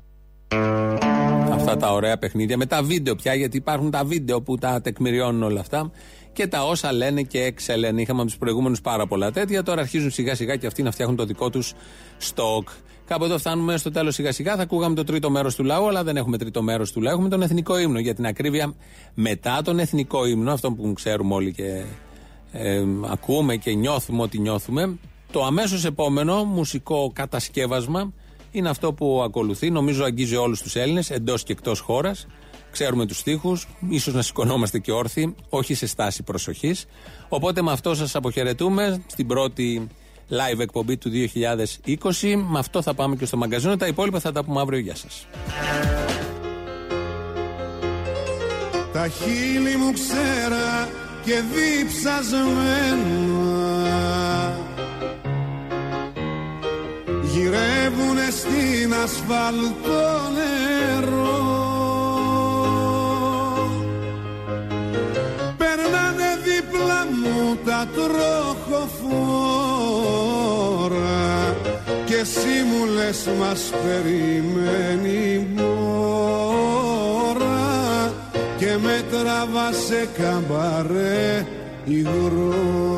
Αυτά τα ωραία παιχνίδια με τα βίντεο πια, γιατί υπάρχουν τα βίντεο που τα τεκμηριώνουν όλα αυτά και τα όσα λένε και εξελένε. Είχαμε από τους προηγούμενους πάρα πολλά τέτοια. Τώρα αρχίζουν σιγά σιγά και αυτοί να φτιάχνουν το δικό τους στόκ. Κάπου εδώ φτάνουμε στο τέλος σιγά σιγά. Θα ακούγαμε το τρίτο μέρος του λαού, αλλά δεν έχουμε τρίτο μέρος του λαού. Έχουμε τον εθνικό ύμνο. Για την ακρίβεια, μετά τον εθνικό ύμνο, αυτό που ξέρουμε όλοι και ε, ακούμε και νιώθουμε ότι νιώθουμε, το αμέσως επόμενο μουσικό κατασκεύασμα είναι αυτό που ακολουθεί. Νομίζω αγγίζει όλους τους Έλληνες, εντός και εκτός χώρας. Ξέρουμε τους στίχους, ίσως να σηκωνόμαστε και όρθιοι, όχι σε στάση προσοχής. Οπότε με αυτό σας αποχαιρετούμε στην πρώτη live εκπομπή του 2020. Με αυτό θα πάμε και στο μαγκαζίνο. Τα υπόλοιπα θα τα πούμε αύριο. Γεια σας. Τα χείλη μου ξέρα και διψασμένα Γυρεύουνε στην ασφαλτό νερό. Περνάνε δίπλα μου τα τροχοφόρα και εσύ μου λες μας περιμένει η μόρα και με τραβά σε καμπαρέ υγρό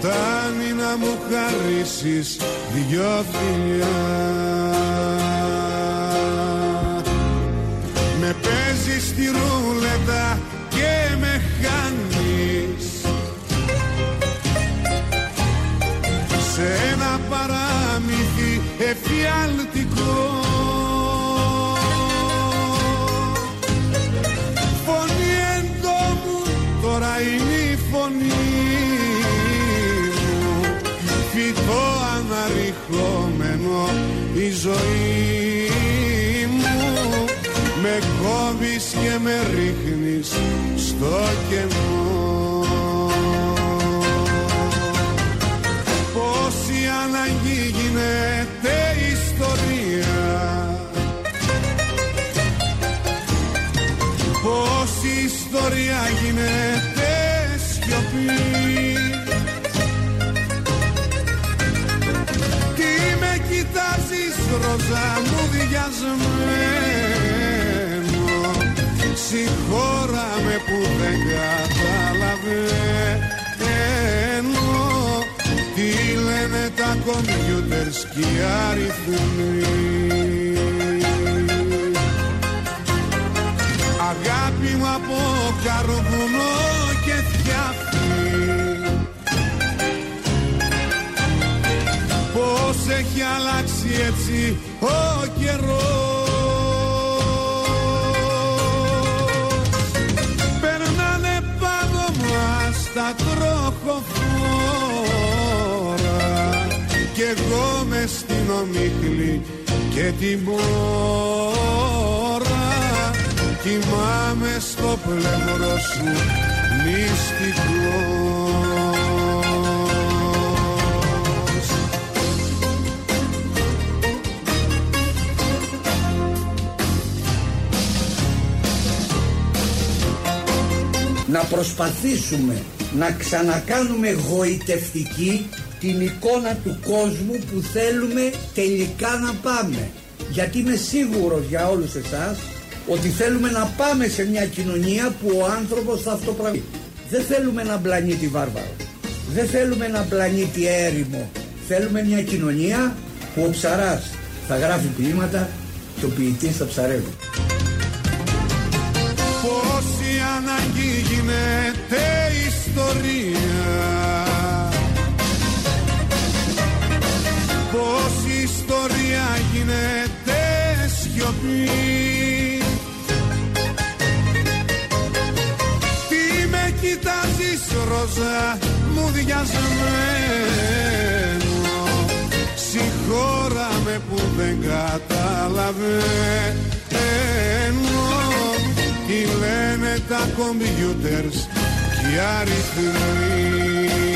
Φτάνει να μου χαρίσεις δυο φιλιά. Με παίζεις στη ρούλετα και με χάνεις. Σε ένα παράμυθι εφιαλτικό ζωή μου. Με κόβεις και με ρίχνεις στο κενό. Πόση αναγκή γίνεται ιστορία. Πόση ιστορία γίνεται κοιτάζεις ροζά μου διασμένο Συγχώρα με που δεν καταλαβαίνω Τι λένε τα κομπιούτερς και οι αριθμοί Αγάπη μου από καρβουνό έχει αλλάξει έτσι ο καιρός. Περνάνε πάνω μας τα τροχοφόρα Κι εγώ μες στην ομίχλη και την μπόρα Κοιμάμαι στο πλευρό σου μυστικός να προσπαθήσουμε να ξανακάνουμε γοητευτική την εικόνα του κόσμου που θέλουμε τελικά να πάμε. Γιατί είμαι σίγουρος για όλους εσάς ότι θέλουμε να πάμε σε μια κοινωνία που ο άνθρωπος θα αυτοπραγεί. Δεν θέλουμε ένα πλανήτη βάρβαρο. Δεν θέλουμε ένα πλανήτη έρημο. Θέλουμε μια κοινωνία που ο ψαράς θα γράφει ποίηματα και ο ποιητής θα ψαρεύει. Πόση ανάγκη γίνεται ιστορία. Πόση ιστορία γίνεται σιωπή. Τι με κοιτάζεις ροζά μου διασμένο. Συγχώρα με που δεν καταλαβαίνω Τι λένε τα κομπιούτερς και οι αριθμοί